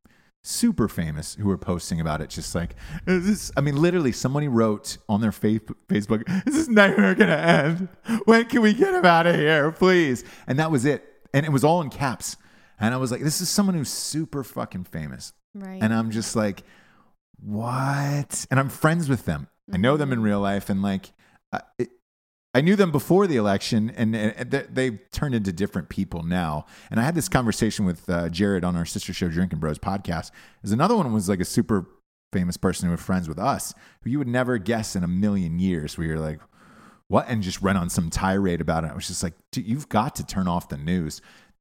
super famous who were posting about it. Just like is this, I mean, literally, somebody wrote on their fa- Facebook, "Is this nightmare gonna end? When can we get him out of here, please?" And that was it, and it was all in caps. And I was like, "This is someone who's super fucking famous," Right. and I'm just like, "What?" And I'm friends with them. I know them in mm-hmm. real life, and like. I- It, I knew them before the election, and, and they- they've turned into different people now. And I had this conversation with uh, Jared on our sister show, Drinking Bros podcast. There's another one was like a super famous person who was friends with us, who you would never guess in a million years. Where you're like, what? And just went on some tirade about it. I was just like, dude, you've got to turn off the news.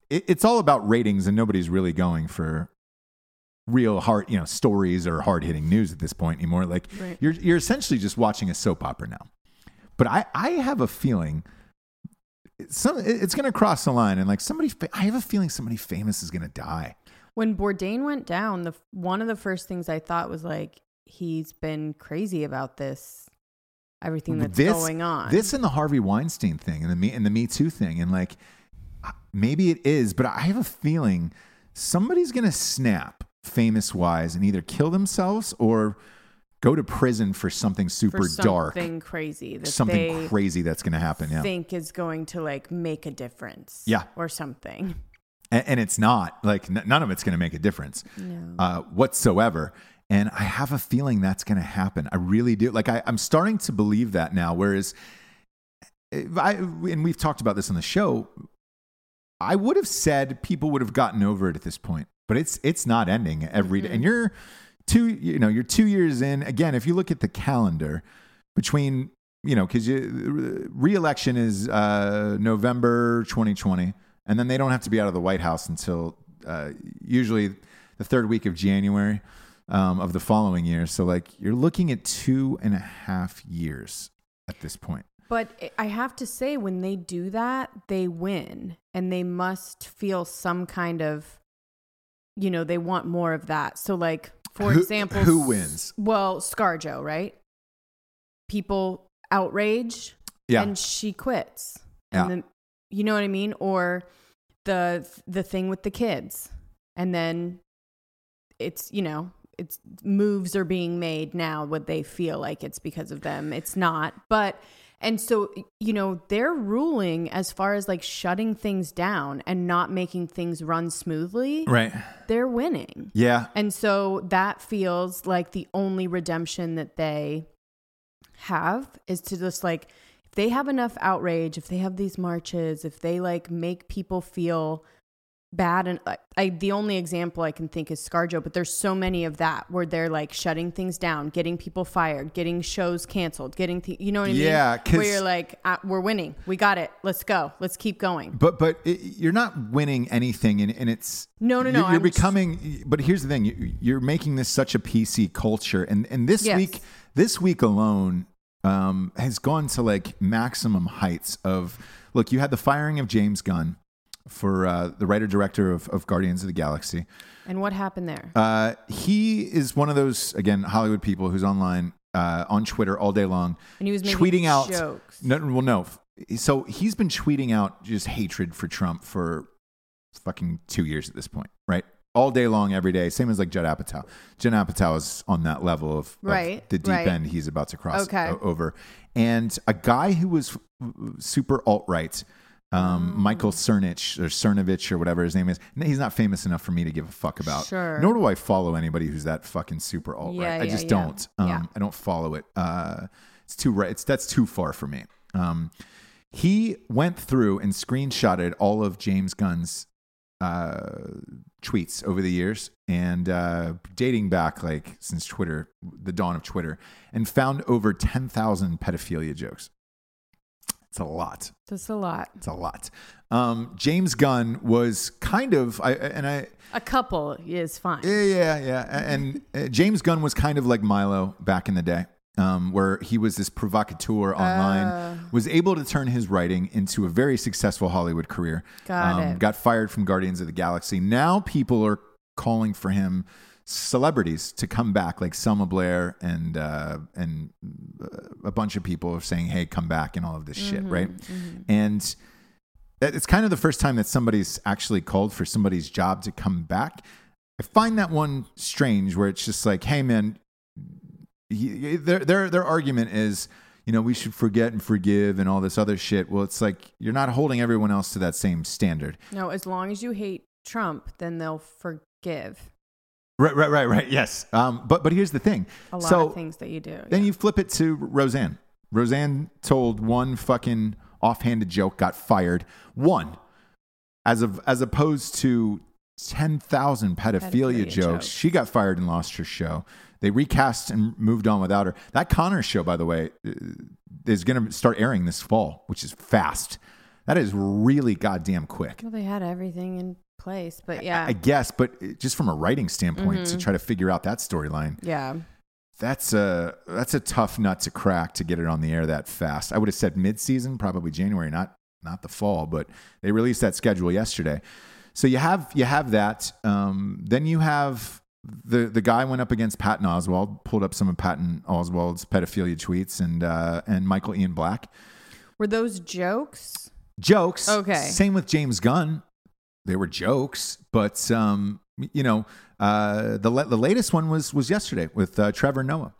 It, it's all about ratings, and nobody's really going for real hard, you know, stories or hard hitting news at this point anymore. Like Right. you're you're essentially just watching a soap opera now. But I, I have a feeling some it's going to cross the line and like somebody I have a feeling somebody famous is going to die. When Bourdain went down, the one of the first things I thought was like he's been crazy about this, everything that's this going on. this and the Harvey Weinstein thing and the me and the Me Too thing and like maybe it is, but I have a feeling somebody's going to snap famous wise and either kill themselves or go to prison for something super for dark, something crazy that something they crazy that's going to happen. Yeah. think is going to like make a difference. Yeah. or something. and, and it's not like n- none of it's going to make a difference uh, whatsoever and i have a feeling that's going to happen i really do like I, i'm starting to believe that now whereas I, and we've talked about this on the show i would have said people would have gotten over it at this point but it's it's not ending every day and you're two you know you're two years in. Again if you look at the calendar between you know because re-election is uh, november 2020 and then they don't have to be out of the white house until uh, usually the third week of january um, of the following year. So like you're looking at two and a half years at this point. But I have to say, when they do that, they win, and they must feel some kind of, you know, they want more of that. So like for Who- example, who wins? Well, ScarJo, right? People outrage, Yeah. and she quits. Yeah. And then, you know what I mean? Or the the thing with the kids, and then it's you know it's moves are being made now. What they feel like it's because of them. It's not, but. And so, you know, they're ruling as far as like shutting things down and not making things run smoothly. right. They're winning. Yeah. And so that feels like the only redemption that they have is to just like if they have enough outrage, if they have these marches, if they like make people feel bad and I, I the only example I can think is ScarJo, but there's so many of that where they're like shutting things down, getting people fired, getting shows canceled, getting th- you know what I mean? Yeah, where you're like uh, we're winning. We got it. Let's go. Let's keep going. But but it, you're not winning anything, and, and it's No, no, no, You're, you're I'm just- becoming. But here's the thing: you, you're making this such a PC culture, and and this Yes. week, this week alone, um, has gone to like maximum heights of. Look, you had the firing of James Gunn for uh, the writer director of, of Guardians of the Galaxy. And what happened there? Uh, he is one of those again Hollywood people who's online uh, on Twitter all day long, And he was making tweeting out. jokes. No, well, no. So he's been tweeting out just hatred for Trump for fucking two years at this point, right? All day long, every day. Same as like Judd Apatow. Judd Apatow is on that level of, of Right, the deep right. end he's about to cross Okay. over. And a guy who was super alt right. Um, Oh. Michael Cernich or Cernovich or whatever his name is. He's not famous enough for me to give a fuck about. Sure. Nor do I follow anybody who's that fucking super alt right. Yeah, I yeah, just yeah. don't. Um. I don't follow it. Uh, it's too right. It's that's too far for me. Um, he went through and screenshotted all of James Gunn's uh, tweets over the years and uh, dating back like since Twitter, the dawn of Twitter, and found over ten thousand pedophilia jokes. It's a lot. That's a lot. It's a lot. Um, James Gunn was kind of, I and I, A couple is fine. yeah, yeah, yeah. And uh, James Gunn was kind of like Milo back in the day, um, where he was this provocateur online, Uh. was able to turn his writing into a very successful Hollywood career. Got um, it. Got fired from Guardians of the Galaxy. Now people are calling for him celebrities to come back, like Selma Blair and uh, and uh, a bunch of people are saying, "Hey, come back," and all of this shit, Mm-hmm, right? And it's kind of the first time that somebody's actually called for somebody's job to come back. I find that one strange, where it's just like, "Hey, man," he, their their their argument is. You know, we should forget and forgive and all this other shit. Well, it's like you're not holding everyone else to that same standard. No, as long as you hate Trump, then they'll forgive Right, right, right, right. Yes. Um, but but here's the thing. a lot so of things that you do. then yeah. you flip it to Roseanne. Roseanne told one fucking offhanded joke, got fired. One, as of as opposed to ten thousand pedophilia, Pedophilia jokes. jokes. She got fired and lost her show. They recast and moved on without her. That Connor show, by the way, uh, is going to start airing this fall, which is fast. That is really goddamn quick. well, they had everything in place, but yeah, I guess, but just from a writing standpoint, Mm-hmm. to try to figure out that storyline, yeah. that's a that's a tough nut to crack to get it on the air that fast. I would have said mid season, probably January, not not the fall, but they released that schedule yesterday. So you have you have that. Um, then you have the the guy went up against Patton Oswalt, pulled up some of Patton Oswalt's pedophilia tweets, and uh, and Michael Ian Black Were those jokes? jokes. Okay. Same with James Gunn. They were jokes, but um, you know, uh, the the latest one was was yesterday with uh, Trevor Noah.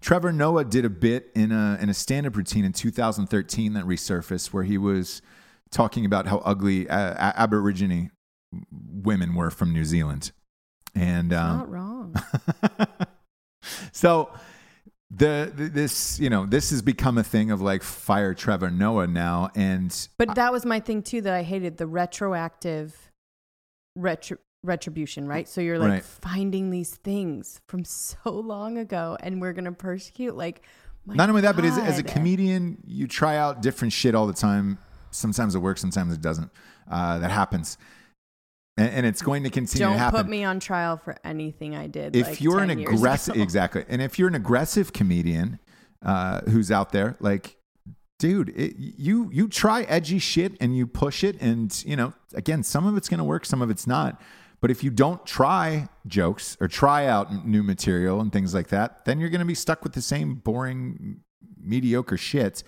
Trevor Noah did a bit in a in a stand up routine in 2013 that resurfaced where he was talking about how ugly uh, Aborigine women were from New Zealand, and um, Not wrong. *laughs* so the, the this you know this has become a thing of like fire Trevor Noah now, and But that was my thing too that I hated the retroactive retro, retribution, right? So you're like Right. finding these things from so long ago and we're going to persecute like my Not only that, but as, as a comedian, you try out different shit all the time. Sometimes it works, sometimes it doesn't. Uh, that happens, and, and it's going to continue Don't to happen. put me on trial for anything I did. if like, you're an 10 years aggressive, exactly, and if you're an aggressive comedian uh, who's out there, like, dude, it, you you try edgy shit and you push it, and you know, again, some of it's going to work, some of it's not. But if you don't try jokes or try out new material and things like that, then you're going to be stuck with the same boring, mediocre shit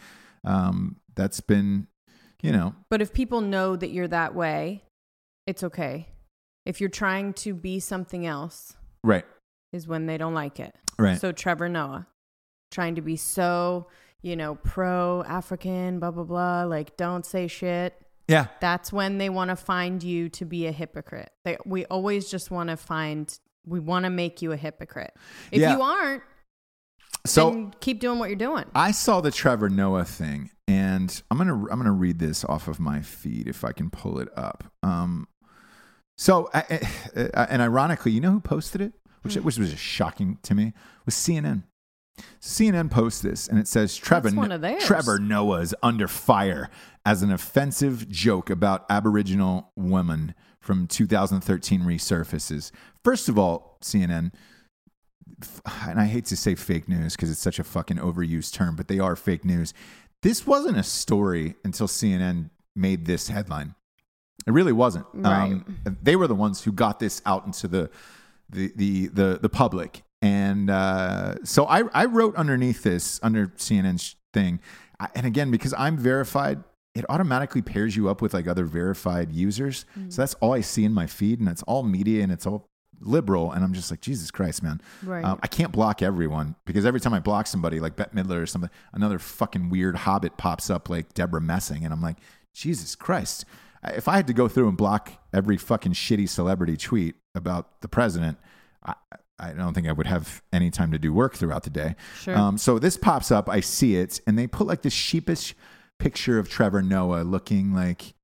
um, that's been, you know, But if people know that you're that way, it's okay. If you're trying to be something else, right, is when they don't like it. right. So Trevor Noah, trying to be so, you know, pro African, blah blah blah, like don't say shit. yeah, That's when they want to find you to be a hypocrite. They, we always just want to find, we want to make you a hypocrite. If Yeah. you aren't, so then keep doing what you're doing. I saw the Trevor Noah thing, and I'm gonna I'm gonna read this off of my feed if I can pull it up. Um, so I, I- I- and ironically, you know who posted it, which Hmm. which was shocking to me, was CNN. CNN posts this, and it says Trevor That's one of theirs. Trevor Noah is under fire as an offensive joke about Aboriginal women from 2013 resurfaces. First of all, CNN and I hate to say fake news because it's such a fucking overused term, but they are fake news. This wasn't a story until CNN made this headline. It really wasn't. Um, they were the ones who got this out into the the the the, the public, and uh, so I I wrote underneath this under CNN's thing, and again because I'm verified. It automatically pairs you up with like other verified users. So that's all I see in my feed, and it's all media and it's all liberal. And I'm just like, Jesus Christ, man. Right. Um, I can't block everyone because every time I block somebody like Bette Midler or something, another fucking weird hobbit pops up like Debra Messing. And I'm like, Jesus Christ. If I had to go through and block every fucking shitty celebrity tweet about the president, I, I don't think I would have any time to do work throughout the day. Sure. Um, so this pops up, I see it, and they put like this sheepish picture of Trevor Noah looking like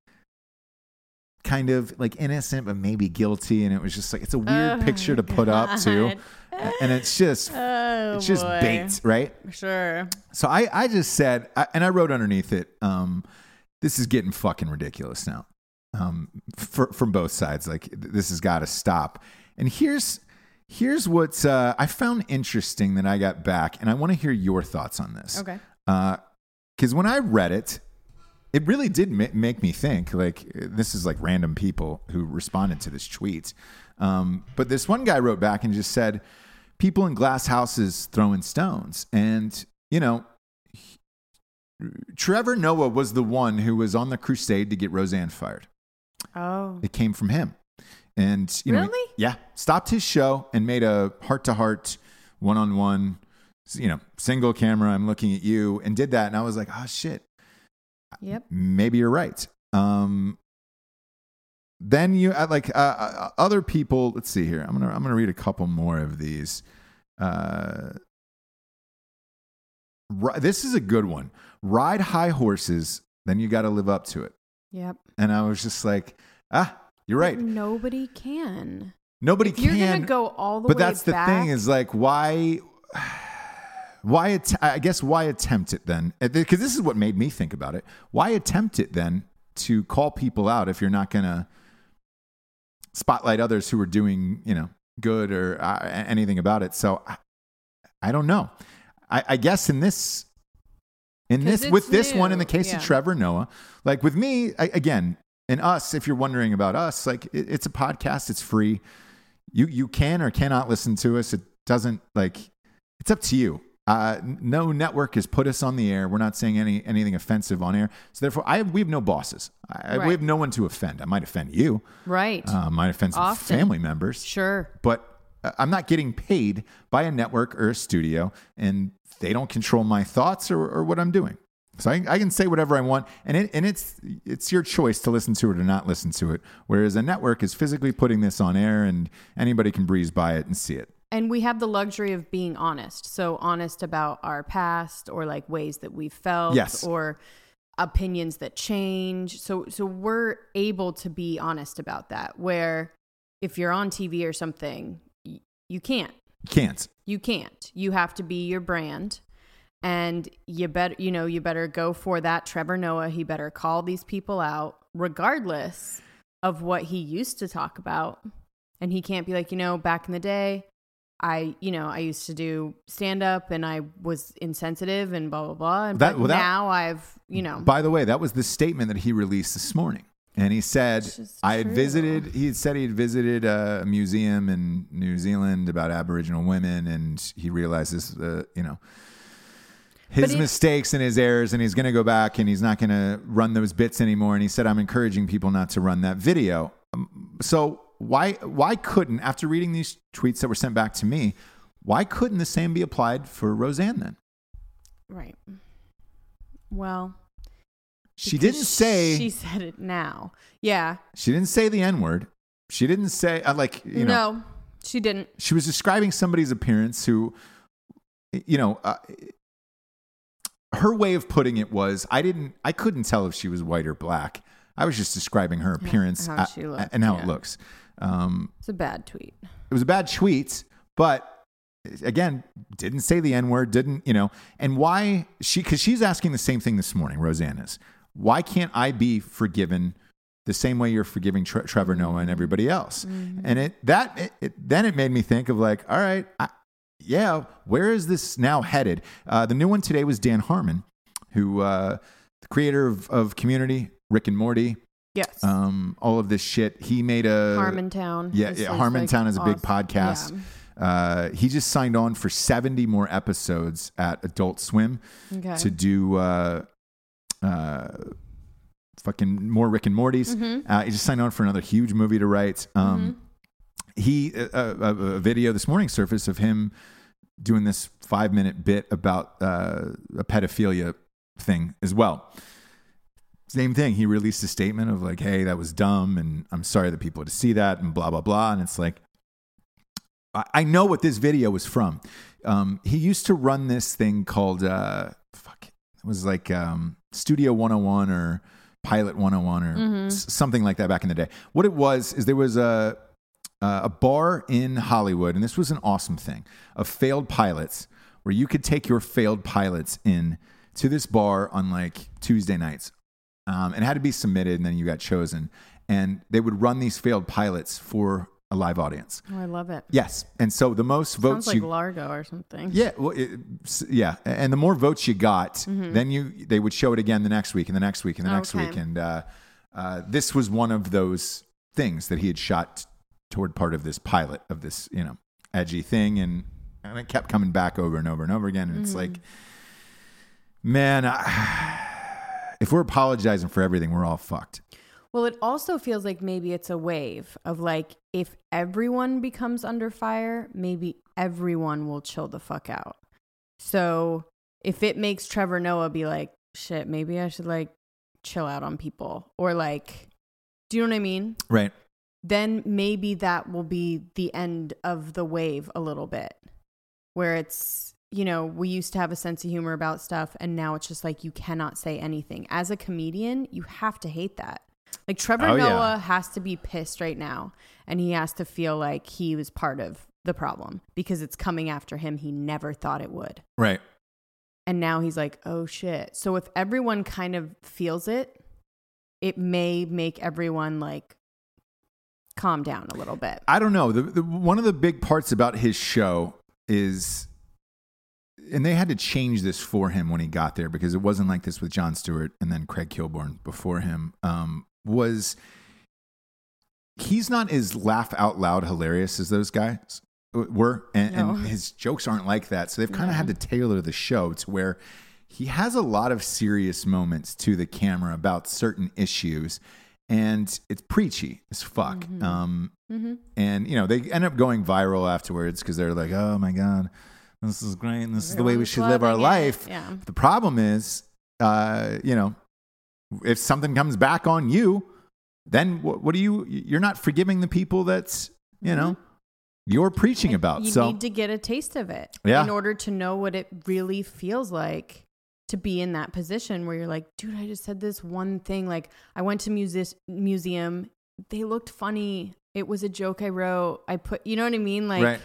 kind of like innocent but maybe guilty and it was just like it's a weird Oh, picture to put up too and it's just *laughs* Oh, it's just boy. bait right Sure. so i i just said I, and i wrote underneath it um this is getting fucking ridiculous now um for, from both sides like this has got to stop and here's here's what uh, i found interesting that i got back and i want to hear your thoughts on this Okay. because when I read it, it really did ma- make me think. Like this is like random people who responded to this tweet. Um, but this one guy wrote back and just said, "People in glass houses throwing stones," and you know. he- Trevor Noah was the one who was on the crusade to get Roseanne fired. Oh. It came from him. And you know, Really? yeah, stopped his show and made a heart to heart, one on one, you know, single camera. I'm looking at you, and did that, and I was like, oh shit, Yep. maybe you're right. Um, then you uh, like uh, uh, other people. Let's see here. I'm gonna I'm gonna read a couple more of these. Uh, ri- this is a good one. Ride high horses, then you got to live up to it. Yep. And I was just like, ah, you're right. Nobody can. Nobody If you're can. gonna go all the but way But that's the thing is like why why att- i guess why attempt it then because this is what made me think about it why attempt it then to call people out if you're not going to spotlight others who are doing you know good or uh, anything about it so i, I don't know I, I guess in this in this with it's this one in the case yeah. of trevor noah like with me I, again and us if you're wondering about us like it, it's a podcast it's free you you can or cannot listen to us. It doesn't like it's up to you. Uh, no network has put us on the air. We're not saying any anything offensive on air. So therefore, I we have no bosses. I, Right. We have no one to offend. I might offend you. right? Uh, might offend some Often. family members. sure. But uh, I'm not getting paid by a network or a studio, and they don't control my thoughts or, or what I'm doing. So I, I can say whatever I want, and it, and it's it's your choice to listen to it or not listen to it. Whereas a network is physically putting this on air, and anybody can breeze by it and see it. And we have the luxury of being honest. So honest about our past or like ways that we felt Yes. or opinions that change. So so we're able to be honest about that. Where if you're on TV or something, you can't. Can't. You can't. You have to be your brand. And you better, you know, you better go for that. Trevor Noah, he better call these people out, regardless of what he used to talk about. And he can't be like, you know, back in the day, I, you know, I used to do stand up and I was insensitive and blah, blah, blah. And That- well, that- now I've, you know, By the way, that was the statement that he released this morning. and he said I had visited. He had said he had visited a museum in New Zealand about Aboriginal women, and he realizes, uh, you know, his mistakes and his errors, and he's going to go back and he's not going to run those bits anymore. And he said, "I'm encouraging people not to run that video." Um, So why why couldn't after reading these tweets that were sent back to me, why couldn't the same be applied for Roseanne then? Right. Well, She didn't say She said it now. Yeah. she didn't say the n word. She didn't say uh, like you know no, she didn't. she was describing somebody's appearance who you know uh, her way of putting it was i didn't i couldn't tell if she was white or black. I was just describing her appearance how uh, looked, and how it looks. Um, It's a bad tweet. it was a bad tweet but again didn't say the n-word didn't you know and why she because she's asking the same thing this morning roseanne is. Why can't i be forgiven the same way you're forgiving Tre- trevor noah and everybody else? And it that it, it, then it made me think of like all right I, yeah where is this now headed uh, the new one today was dan harmon who uh, the creator of, of community rick and morty Yes. um, all of this shit he made a Harmontown. yeah, yeah his, Harmontown like, is a big podcast. Yeah. Uh, he just signed on for 70 more episodes at Adult Swim Okay. to do uh, uh, fucking more Rick and Morty's. Mm-hmm. Uh, he just signed on for another huge movie to write. Um, He uh, a, a video this morning surfaced of him doing this five minute bit about uh, a pedophilia thing as well. Same thing. He released a statement of like, "Hey, that was dumb, and I'm sorry that people had to see that," and blah blah blah. And it's like, I, I know what this video was from. Um, he used to run this thing called uh, fuck. It It was like um, Studio 101 or Pilot 101 or s- something like that back in the day. What it was is there was a uh, a bar in Hollywood, and this was an awesome thing of failed pilots, where you could take your failed pilots in to this bar on like Tuesday nights, um, and it had to be submitted, and then you got chosen, and they would run these failed pilots for a live audience. Oh, I love it. Yes, and so the most votes Sounds like you Largo or something. yeah, well, it, yeah, and the more votes you got, then you they would show it again the next week and the next week and the next Mm-hmm. Okay. week, and uh, uh, this was one of those things that he had shot toward part of this pilot of this you know edgy thing, and and it kept coming back over and over and over again, and it's like, mm. man, I, if we're apologizing for everything, we're all fucked. Well, it also feels like maybe it's a wave of like if everyone becomes under fire, maybe everyone will chill the fuck out. So if it makes Trevor Noah be like, shit, maybe I should like chill out on people or like, do you know what I mean? Right. Then maybe that will be the end of the wave a little bit where it's, you know, we used to have a sense of humor about stuff and now it's just like you cannot say anything. As a comedian, you have to hate that. Like Trevor Oh, yeah. Noah has to be pissed right now and he has to feel like he was part of the problem because it's coming after him he never thought it would. Right. And now he's like, "Oh shit." So if everyone kind of feels it, it may make everyone like calm down a little bit. I don't know. The, the, one of the big parts about his show is, and they had to change this for him when he got there because it wasn't like this with Jon Stewart and then Craig Kilborn before him. Um, was he's not as laugh out loud hilarious as those guys were, and, No. and his jokes aren't like that. So they've kind of had to tailor the show to where he has a lot of serious moments to the camera about certain issues. And it's preachy as fuck. Um, Mm-hmm. and you know they end up going viral afterwards because they're like, "Oh my god, this is great, and this is the way we should live our it. life." Yeah. The problem is, uh, you know, if something comes back on you, then what, what do you? You're not forgiving the people that's you know you're preaching about. You so need to get a taste of it Yeah. in order to know what it really feels like to be in that position where you're like, dude, I just said this one thing. Like, I went to music museum. They looked funny. It was a joke I wrote. I put, you know what I mean? Like, Right.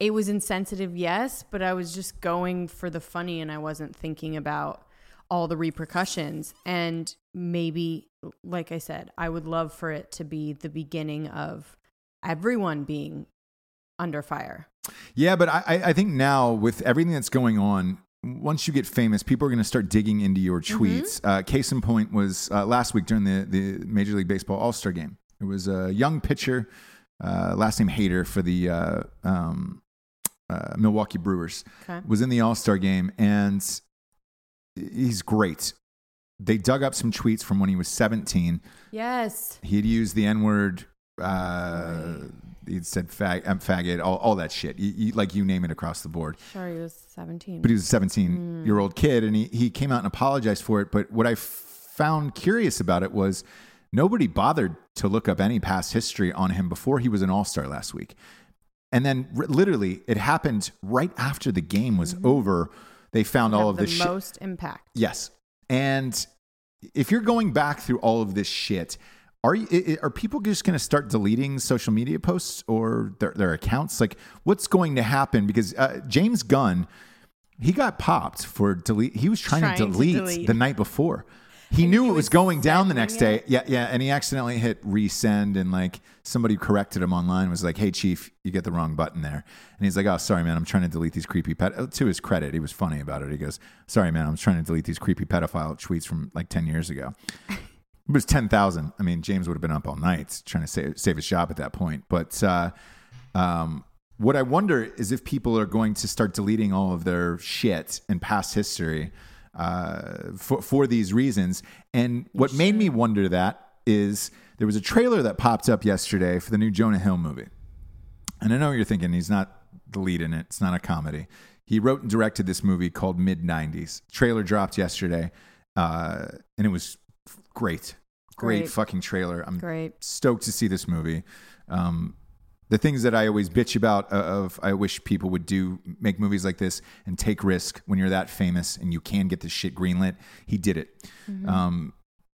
it was insensitive, yes, but I was just going for the funny and I wasn't thinking about all the repercussions. And maybe, like I said, I would love for it to be the beginning of everyone being under fire. Yeah, but I, I I think now with everything that's going on once you get famous, people are going to start digging into your tweets. Uh, case in point was uh, last week during the, the Major League Baseball All Star game. It was a young pitcher, uh, last name Hader for the uh, um, uh, Milwaukee Brewers, Okay. was in the All Star game, and he's great. They dug up some tweets from when he was 17. Yes. He'd used the N word. Uh, he'd said fag, um, faggot, all, all that shit. You, you, like you name it across the board. Sure, he was 17. But he was a 17 year old kid and he, he came out and apologized for it. But what I f- found curious about it was nobody bothered to look up any past history on him before he was an all star last week. And then r- literally, it happened right after the game was over. They found all of the this shit. most impact. Yes. And if you're going back through all of this shit, are you, are people just going to start deleting social media posts or their, their accounts? Like, what's going to happen? Because uh, James Gunn, he got popped for delete. He was trying, Trying to, to delete delete. the night before. He And knew he it was was going down the next day. Yeah, yeah. And he accidentally hit resend, and like somebody corrected him online. Was like, "Hey, chief, you get the wrong button there." And he's like, "Oh, sorry, man. I'm trying to delete these creepy pet." uh, To his credit, he was funny about it. He goes, "Sorry, man. I'm trying to delete these creepy pedophile tweets from like ten years ago." It was ten thousand. I mean, James would have been up all night trying to save, save his job at that point. But uh, um, what I wonder is if people are going to start deleting all of their shit and past history uh, for for these reasons. And what made me wonder that is there was a trailer that popped up yesterday for the new Jonah Hill movie. And I know what you're thinking he's not the lead in it. It's not a comedy. He wrote and directed this movie called Mid 90s. Trailer dropped yesterday, uh, and it was great. Great, Great. fucking trailer. I'm Great. stoked to see this movie. Um, the things that I always bitch about uh, of I wish people would do make movies like this and take risk when you're that famous and you can get this shit greenlit. He did it. Um,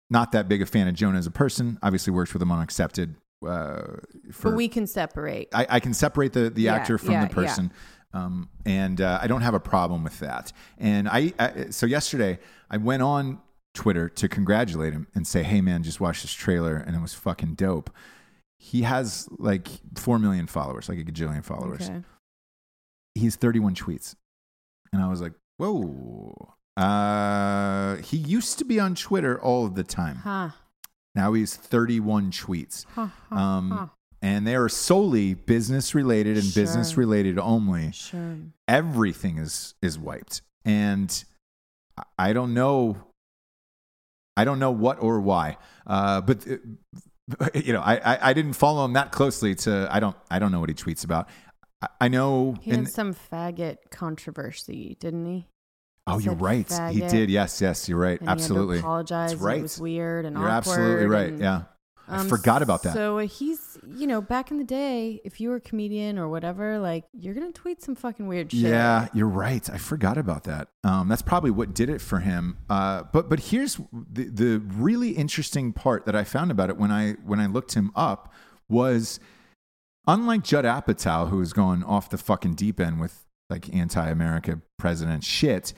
not that big a fan of Jonah as a person. Obviously works with him on Accepted. Uh, for But we can separate. I, I can separate the the Yeah, actor from yeah, the person, um, and uh, I don't have a problem with that. And I, I so yesterday I went on Twitter to congratulate him and say, "Hey man, just watch this trailer, and it was fucking dope." He has like four million followers, like a gajillion followers. Okay. He has 31 tweets, and I was like, "Whoa." Uh, he used to be on Twitter all of the time. Huh. Now he's 31 tweets Huh. huh, um, and they are solely business related and business related only. Sure. Everything is is wiped, and I don't know. I don't know what or why, uh, but uh, *laughs* you know, I, I I didn't follow him that closely. To I don't I don't know what he tweets about. I, know. He in- had some faggot controversy, didn't he? oh, you're said right. He did. Yes, yes, you're right. And Absolutely. He apologize. That's right. It was weird and You're awkward. absolutely right. and, Yeah, I um, forgot about that. So he's, you know, back in the day, if you were a comedian or whatever, like you're gonna tweet some fucking weird shit. Yeah, you're right. I forgot about that. Um, that's probably what did it for him. Uh, but but here's the the really interesting part that I found about it when I when I looked him up was unlike Judd Apatow, who was going off the fucking deep end with like anti-America president shit.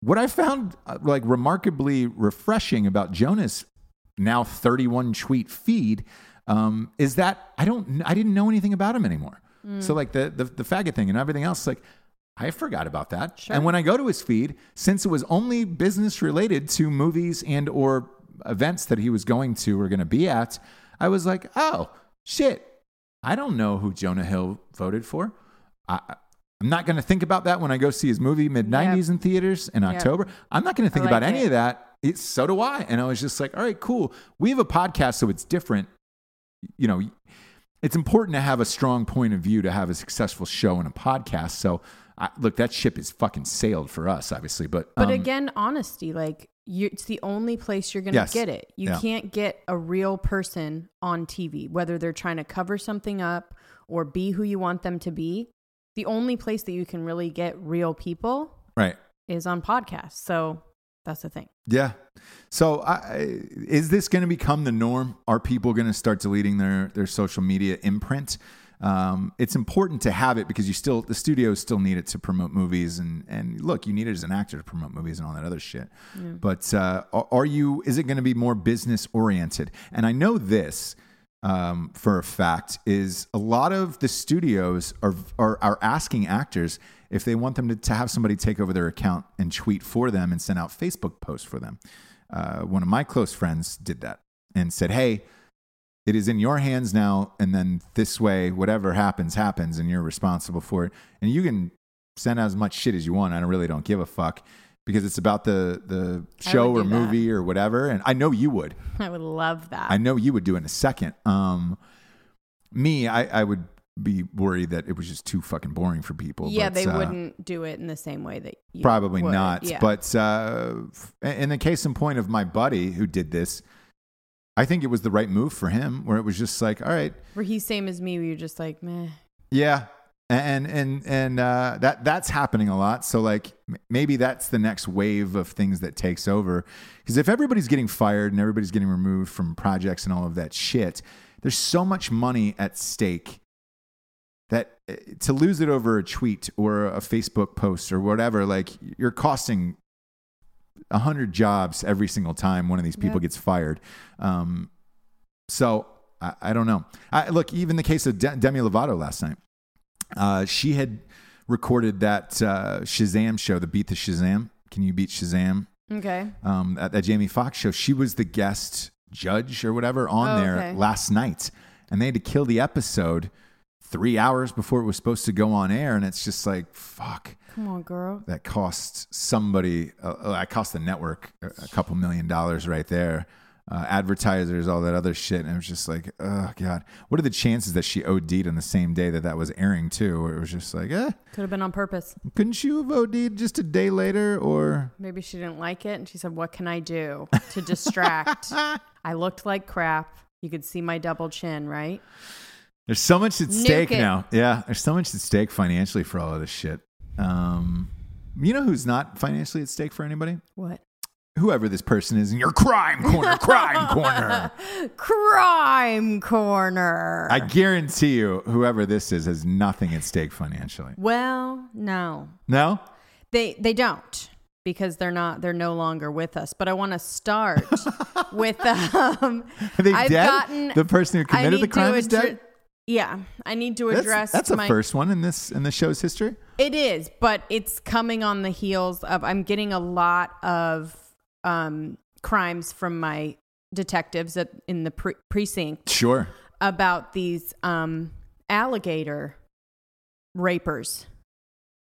What I found uh, like remarkably refreshing about Jonah's now 31 tweet feed um, is that I don't I didn't know anything about him anymore. So like the, the the faggot thing and everything else, like I forgot about that. Sure. And when I go to his feed, since it was only business related to movies and or events that he was going to or going to be at, I was like, oh shit, I don't know who Jonah Hill voted for. I, I'm not going to think about that when I go see his movie mid 90s in theaters in October. I'm not going to think like about any of that. It's, so do I. And I was just like, all right, cool. We have a podcast, so it's different. You know, it's important to have a strong point of view to have a successful show and a podcast. So, I, look, that ship is fucking sailed for us, obviously. But, But um, again, honesty, like you, it's the only place you're gonna Yes. get it. You Yeah. can't get a real person on TV, whether they're trying to cover something up or be who you want them to be. The only place that you can really get real people right. is on podcasts. So that's the thing. Yeah. So, I, is this going to become the norm? Are people going to start deleting their their social media imprint? Um, it's important to have it because you still the studios still need it to promote movies and and look, you need it as an actor to promote movies and all that other shit. But uh, are, are you? Is it going to be more business oriented? And I know this um, for a fact is a lot of the studios are, are are asking actors if they want them to, to have somebody take over their account and tweet for them and send out Facebook posts for them. Uh, one of my close friends did that and said, Hey, it is in your hands now. And then this way, whatever happens, happens, and you're responsible for it. And you can send out as much shit as you want. I really don't give a fuck because it's about the, the show or do that. movie or whatever. And I know you would. *laughs* I would love that. I know you would do it in a second. Um, me, I, I would be worried that it was just too fucking boring for people. yeah, but, they uh, wouldn't do it in the same way that you Probably would. not. Yeah. But uh, in the case in point of my buddy who did this, I think it was the right move for him. Where it was just like, all right, where he's same as me, where you're just like, meh. yeah, and and and uh, that that's happening a lot. So like maybe that's the next wave of things that takes over. Because if everybody's getting fired and everybody's getting removed from projects and all of that shit, there's so much money at stake that uh, to lose it over a tweet or a Facebook post or whatever, like you're costing a hundred jobs every single time one of these people Yeah. gets fired. Um, so I, I don't know. I, look, even the case of De- Demi Lovato last night, uh, she had recorded that uh, Shazam show, the Beat the Shazam. Can you beat Shazam? Okay. um, at that Jamie Foxx show. She was the guest judge or whatever on Oh, there okay. last night, and they had to kill the episode three hours before it was supposed to go on air. And it's just like, fuck, Come on, girl. that cost somebody, uh, uh, cost the network a, a couple million dollars right there. Uh, advertisers, all that other shit. And it was just like, oh, God. What are the chances that she OD'd on the same day that that was airing, too? Where it was just like, eh, Could have been on purpose. couldn't you have OD'd just a day later? Or Maybe she didn't like it, and she said, "What can I do to distract?" *laughs* I looked like crap. You could see my double chin, right? There's so much at Nuke stake it. now. Yeah, there's so much at stake financially for all of this shit. Um, you know who's not financially at stake for anybody? What? Whoever this person is in your crime corner, crime *laughs* corner. Crime corner. I guarantee you, whoever this is has nothing at stake financially. well, no, No? they they don't because they're not. They're no longer with us. But I want to start *laughs* with um. Are they I've dead? gotten- the person who committed the crime is dead? Yeah, I need to address. that's a my, first one in this in the show's history. It is, but it's coming on the heels of I'm getting a lot of um, crimes from my detectives at, in the pre- precinct Sure. about these um, alligator rapers.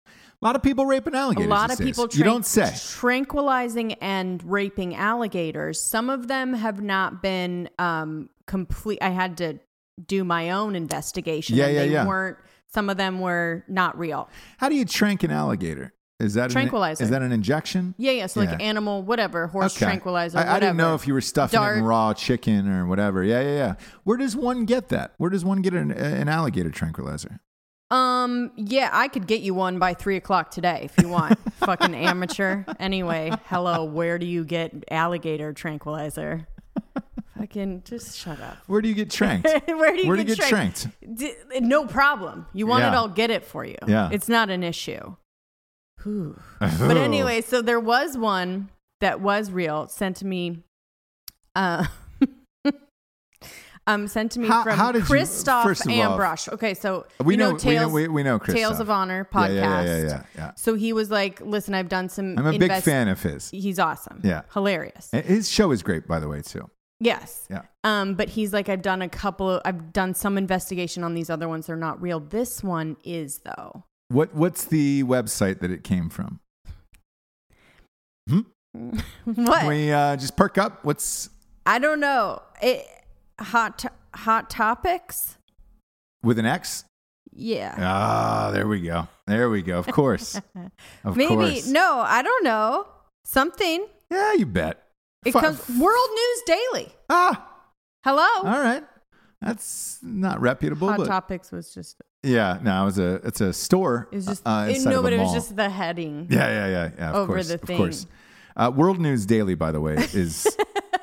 A lot of people raping alligators. a lot of days. people you tranq- don't say. tranquilizing and raping alligators. Some of them have not been um, complete. I had to do my own investigation. Yeah, and yeah, they yeah. weren't. Some of them were not real. How do you trank an alligator? Is that Tranquilizer. An, is that an injection? Yeah, yeah. So Yeah. like animal, whatever, horse Okay. tranquilizer. I, whatever. I didn't know if you were stuffing it in raw chicken or whatever. Yeah, yeah, yeah. Where does one get that? Where does one get an, an alligator tranquilizer? Um, yeah, I could get you one by three o'clock today if you want. *laughs* Fucking amateur. Anyway, hello. Where do you get alligator tranquilizer? Fucking just shut up. Where do you get *laughs* tranked? Where do you Where get, do you get tranked? D- no problem. You want it, Yeah. I'll get it for you. Yeah. It's not an issue. But *laughs* anyway, so there was one that was real sent to me. Uh, *laughs* um, sent to me How- from how did you- Christoph all, Ambrosch. Okay, so we you know, know, Tales, we know we, we know. Tales of Honor podcast. Yeah, yeah, yeah, yeah, yeah. So he was like, "Listen, I've done some. I'm a big fan of his. He's awesome. Yeah. hilarious. And His show is great, by the way, too. Yes. Yeah. Um, but he's like, I've done a couple. Of, I've done some investigation on these other ones. They're not real. This one is though. What What's the website that it came from? Hmm? *laughs* what? Can we uh, just perk up? What's I don't know. It hot hot topics. with an X? Yeah. Ah, there we go. There we go. Of course. *laughs* Of Maybe course. no. I don't know. Something. Yeah, you bet. It comes World News Daily. Ah, Hello. all right. That's not reputable, hot but topics was just. yeah, no, it was a it's a store. It was just. uh, it- no, of but it was just the heading. Yeah, yeah, yeah, yeah. Of over course, the of thing. course. Uh, World News Daily, by the way, *laughs* is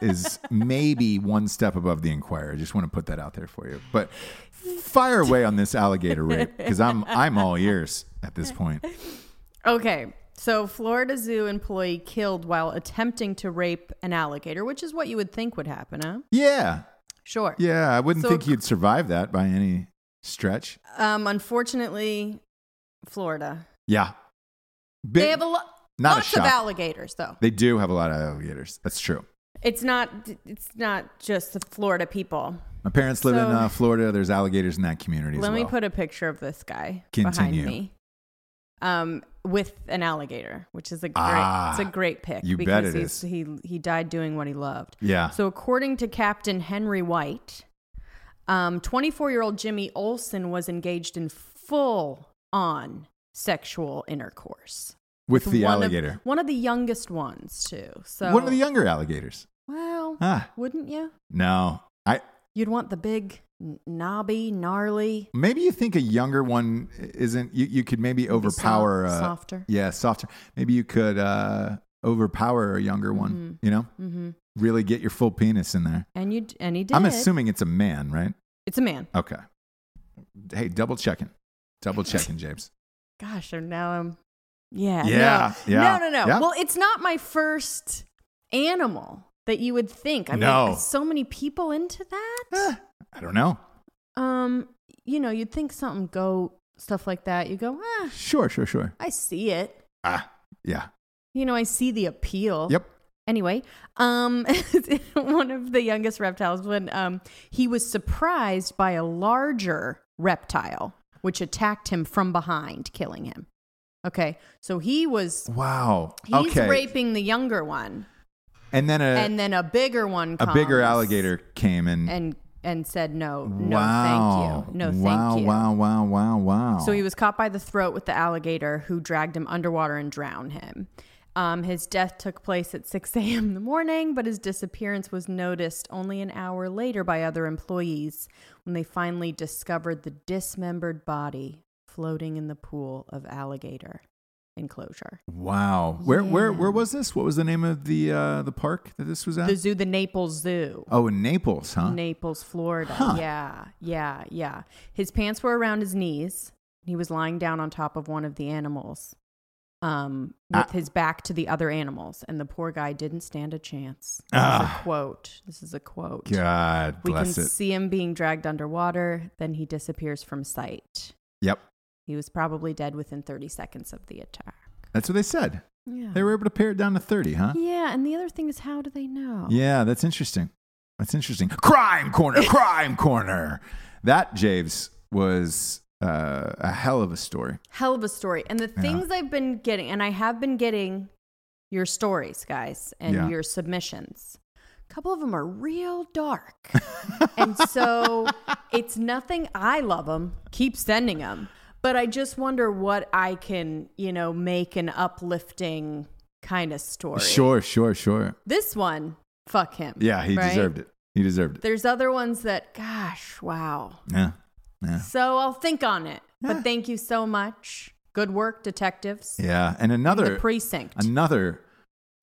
is maybe one step above the Inquirer. I just want to put that out there for you. But fire away on this alligator rape because I'm I'm all ears at this point. *laughs* Okay. So, Florida Zoo employee killed while attempting to rape an alligator, which is what you would think would happen, huh? Yeah, Sure. yeah. I wouldn't So- think you'd survive that by any stretch. Um, unfortunately, Florida. Yeah. Big, they have a lot. not a lots of shock. alligators, though. they do have a lot of alligators. That's true. It's not. It's not just the Florida people. My parents live in So- uh, Florida. There's alligators in that community Let as me put a picture of this guy Continue. behind me. Um, with an alligator, which is a great. Ah, it's a great pick. you because bet it he's, is. He he died doing what he loved. yeah. So according to Captain Henry White, um, 24-year-old Jimmy Olsen was engaged in full-on sexual intercourse With the one alligator. Of, one of the youngest ones too. So One of the younger alligators. well, Ah, wouldn't you? no. I You'd want the big, knobby, gnarly. maybe you think a younger one isn't. You, you could maybe maybe overpower. soft- uh, softer. Yeah, softer. Maybe you could uh, overpower a younger one. You know, Mm-hmm. really get your full penis in there. And you and he did. I'm assuming it's a man, right? it's a man. Okay. Hey, double checking. Double checking, James. *laughs* Gosh, and now I'm. Yeah. Yeah, no. yeah, No, no, no. yeah. Well, it's not my first animal that you would think. I No. mean, so many people into that. Eh, I don't know. Um, you know, you'd think something go stuff like that. You go, ah, Sure, sure, sure. I see it. Ah, yeah. You know, I see the appeal. Yep. Anyway, um, *laughs* one of the youngest reptiles when um he was surprised by a larger reptile which attacked him from behind, killing him. Okay, so he was Wow. he's okay. raping the younger one, and then a and then a bigger one, a bigger alligator came and, and and said no, no, wow. thank you, no, wow, thank you. Wow, wow, wow, wow, wow. So he was caught by the throat with the alligator who dragged him underwater and drowned him. Um, his death took place at 6 *laughs* a.m. in the morning, but his disappearance was noticed only an hour later by other employees when they finally discovered the dismembered body floating in the pool of alligator enclosure. Wow. Where where Yeah. where was this? What was the name of the uh the park that this was at? The zoo, the Naples Zoo. oh, in Naples, huh? Naples, Florida. Huh. Yeah, yeah, yeah. His pants were around his knees. He was lying down on top of one of the animals, um, with Ah. his back to the other animals, and the poor guy didn't stand a chance. This is Ah. a quote. This is a quote. God we can bless it. see him being dragged underwater. Then he disappears from sight. Yep. He was probably dead within 30 seconds of the attack. That's what they said. Yeah. They were able to pare it down to 30, huh? yeah, and the other thing is, how do they know? Yeah, that's interesting. That's interesting. Crime corner, *laughs* crime corner. That Javes was uh, a hell of a story. hell of a story. And the things I've been getting, and I have been getting your stories, guys, and Yeah. your submissions. A couple of them are real dark. *laughs* and so it's nothing. I love them. Keep sending them. But I just wonder what I can, you know, make an uplifting kind of story. Sure, sure, sure. This one, fuck him. Yeah, he right? deserved it. He deserved it. There's other ones that, gosh, wow. Yeah. Yeah. So I'll think on it. Yeah. But thank you so much. Good work, detectives. Yeah. And another the precinct. another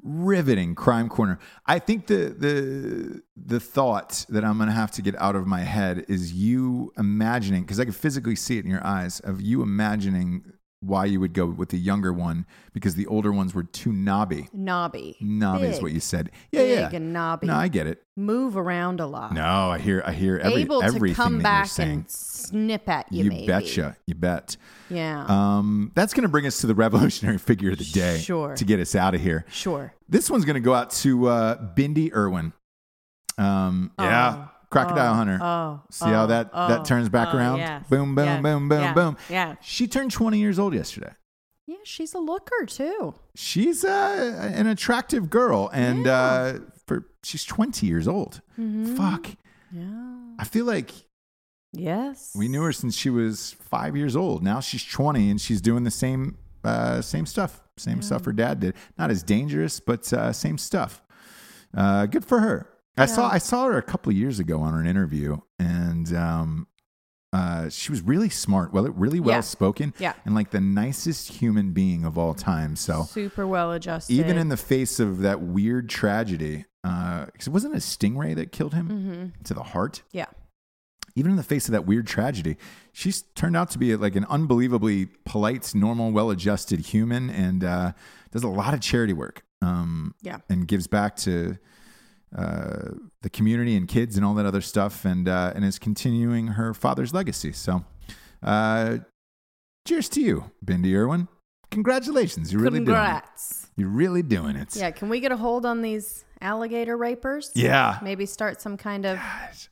riveting crime corner. I think the the the thought that I'm to have to get out of my head is you imagining because I can physically see it in your eyes of you imagining why you would go with the younger one because the older ones were too knobby. knobby. Knobby is what you said. Yeah, Big yeah. and knobby. No, I get it. Move around a lot. No, I hear I hear every Able everything to come that back you're saying. and snip at you, you maybe. betcha. You bet. Yeah. Um, that's going to bring us to the revolutionary *laughs* figure of the day. Sure. To get us out of here. sure. This one's going to go out to uh, Bindi Irwin. Um, yeah, Oh, crocodile oh, hunter. Oh. See how oh, that oh, that turns back oh, around? yes. Boom, boom, Yeah, boom, boom, yeah, boom. Yeah. She turned 20 years old yesterday. Yeah, she's a looker too. She's uh, an attractive girl, and uh, for she's 20 years old. Mm-hmm. Fuck. Yeah. I feel like Yes. we knew her since she was five years old. Now she's 20, and she's doing the same uh, same stuff, same stuff her dad did. Not as dangerous, but uh, same stuff. Uh, good for her. I saw I saw her a couple of years ago on an interview, and um, uh, she was really smart, well, really well spoken, Yeah. and like the nicest human being of all time. So Super well adjusted. even in the face of that weird tragedy, because it wasn't a stingray that killed him Mm-hmm. to the heart. Yeah. Even in the face of that weird tragedy, she's turned out to be like an unbelievably polite, normal, well-adjusted human, and uh, does a lot of charity work. Um, Yeah. and gives back to uh, the community and kids and all that other stuff, and uh, and is continuing her father's legacy. So, uh, cheers to you, Bindi Irwin. Congratulations. You're really doing it. Congrats. You're really doing it. Yeah, can we get a hold on these alligator rapers? Yeah. Maybe start some kind of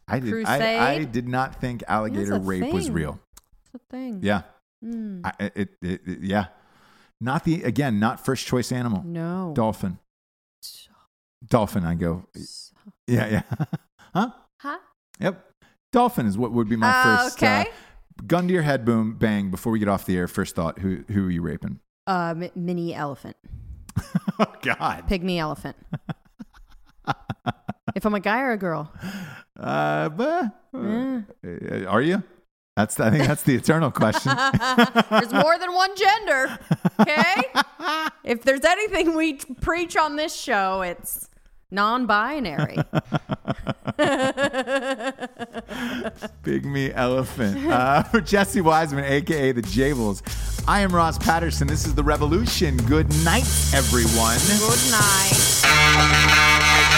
I did, I, Crusade? I did not think alligator rape was real. It's a thing. Yeah. Mm. I, it, it, it, yeah. Not the, again, not first choice animal. No. Dolphin. Dolphin, I go. Yeah, yeah. *laughs* huh? Huh? Yep. Dolphin is what would be my Uh, first. okay. Uh, gun to your head, boom, bang. Before we get off the air, first thought: who who are you raping? Uh, mi- mini elephant, *laughs* Oh God. pygmy elephant. *laughs* if I'm a guy or a girl, Uh, but, Mm. uh, are you? That's I think that's the eternal question. there's more than one gender. Okay. if there's anything we preach on this show, it's non-binary. Pygmy elephant. Uh, for Jesse Wiseman, aka the Jables. I am Ross Patterson. This is the Revolution. Good night, everyone. Good night.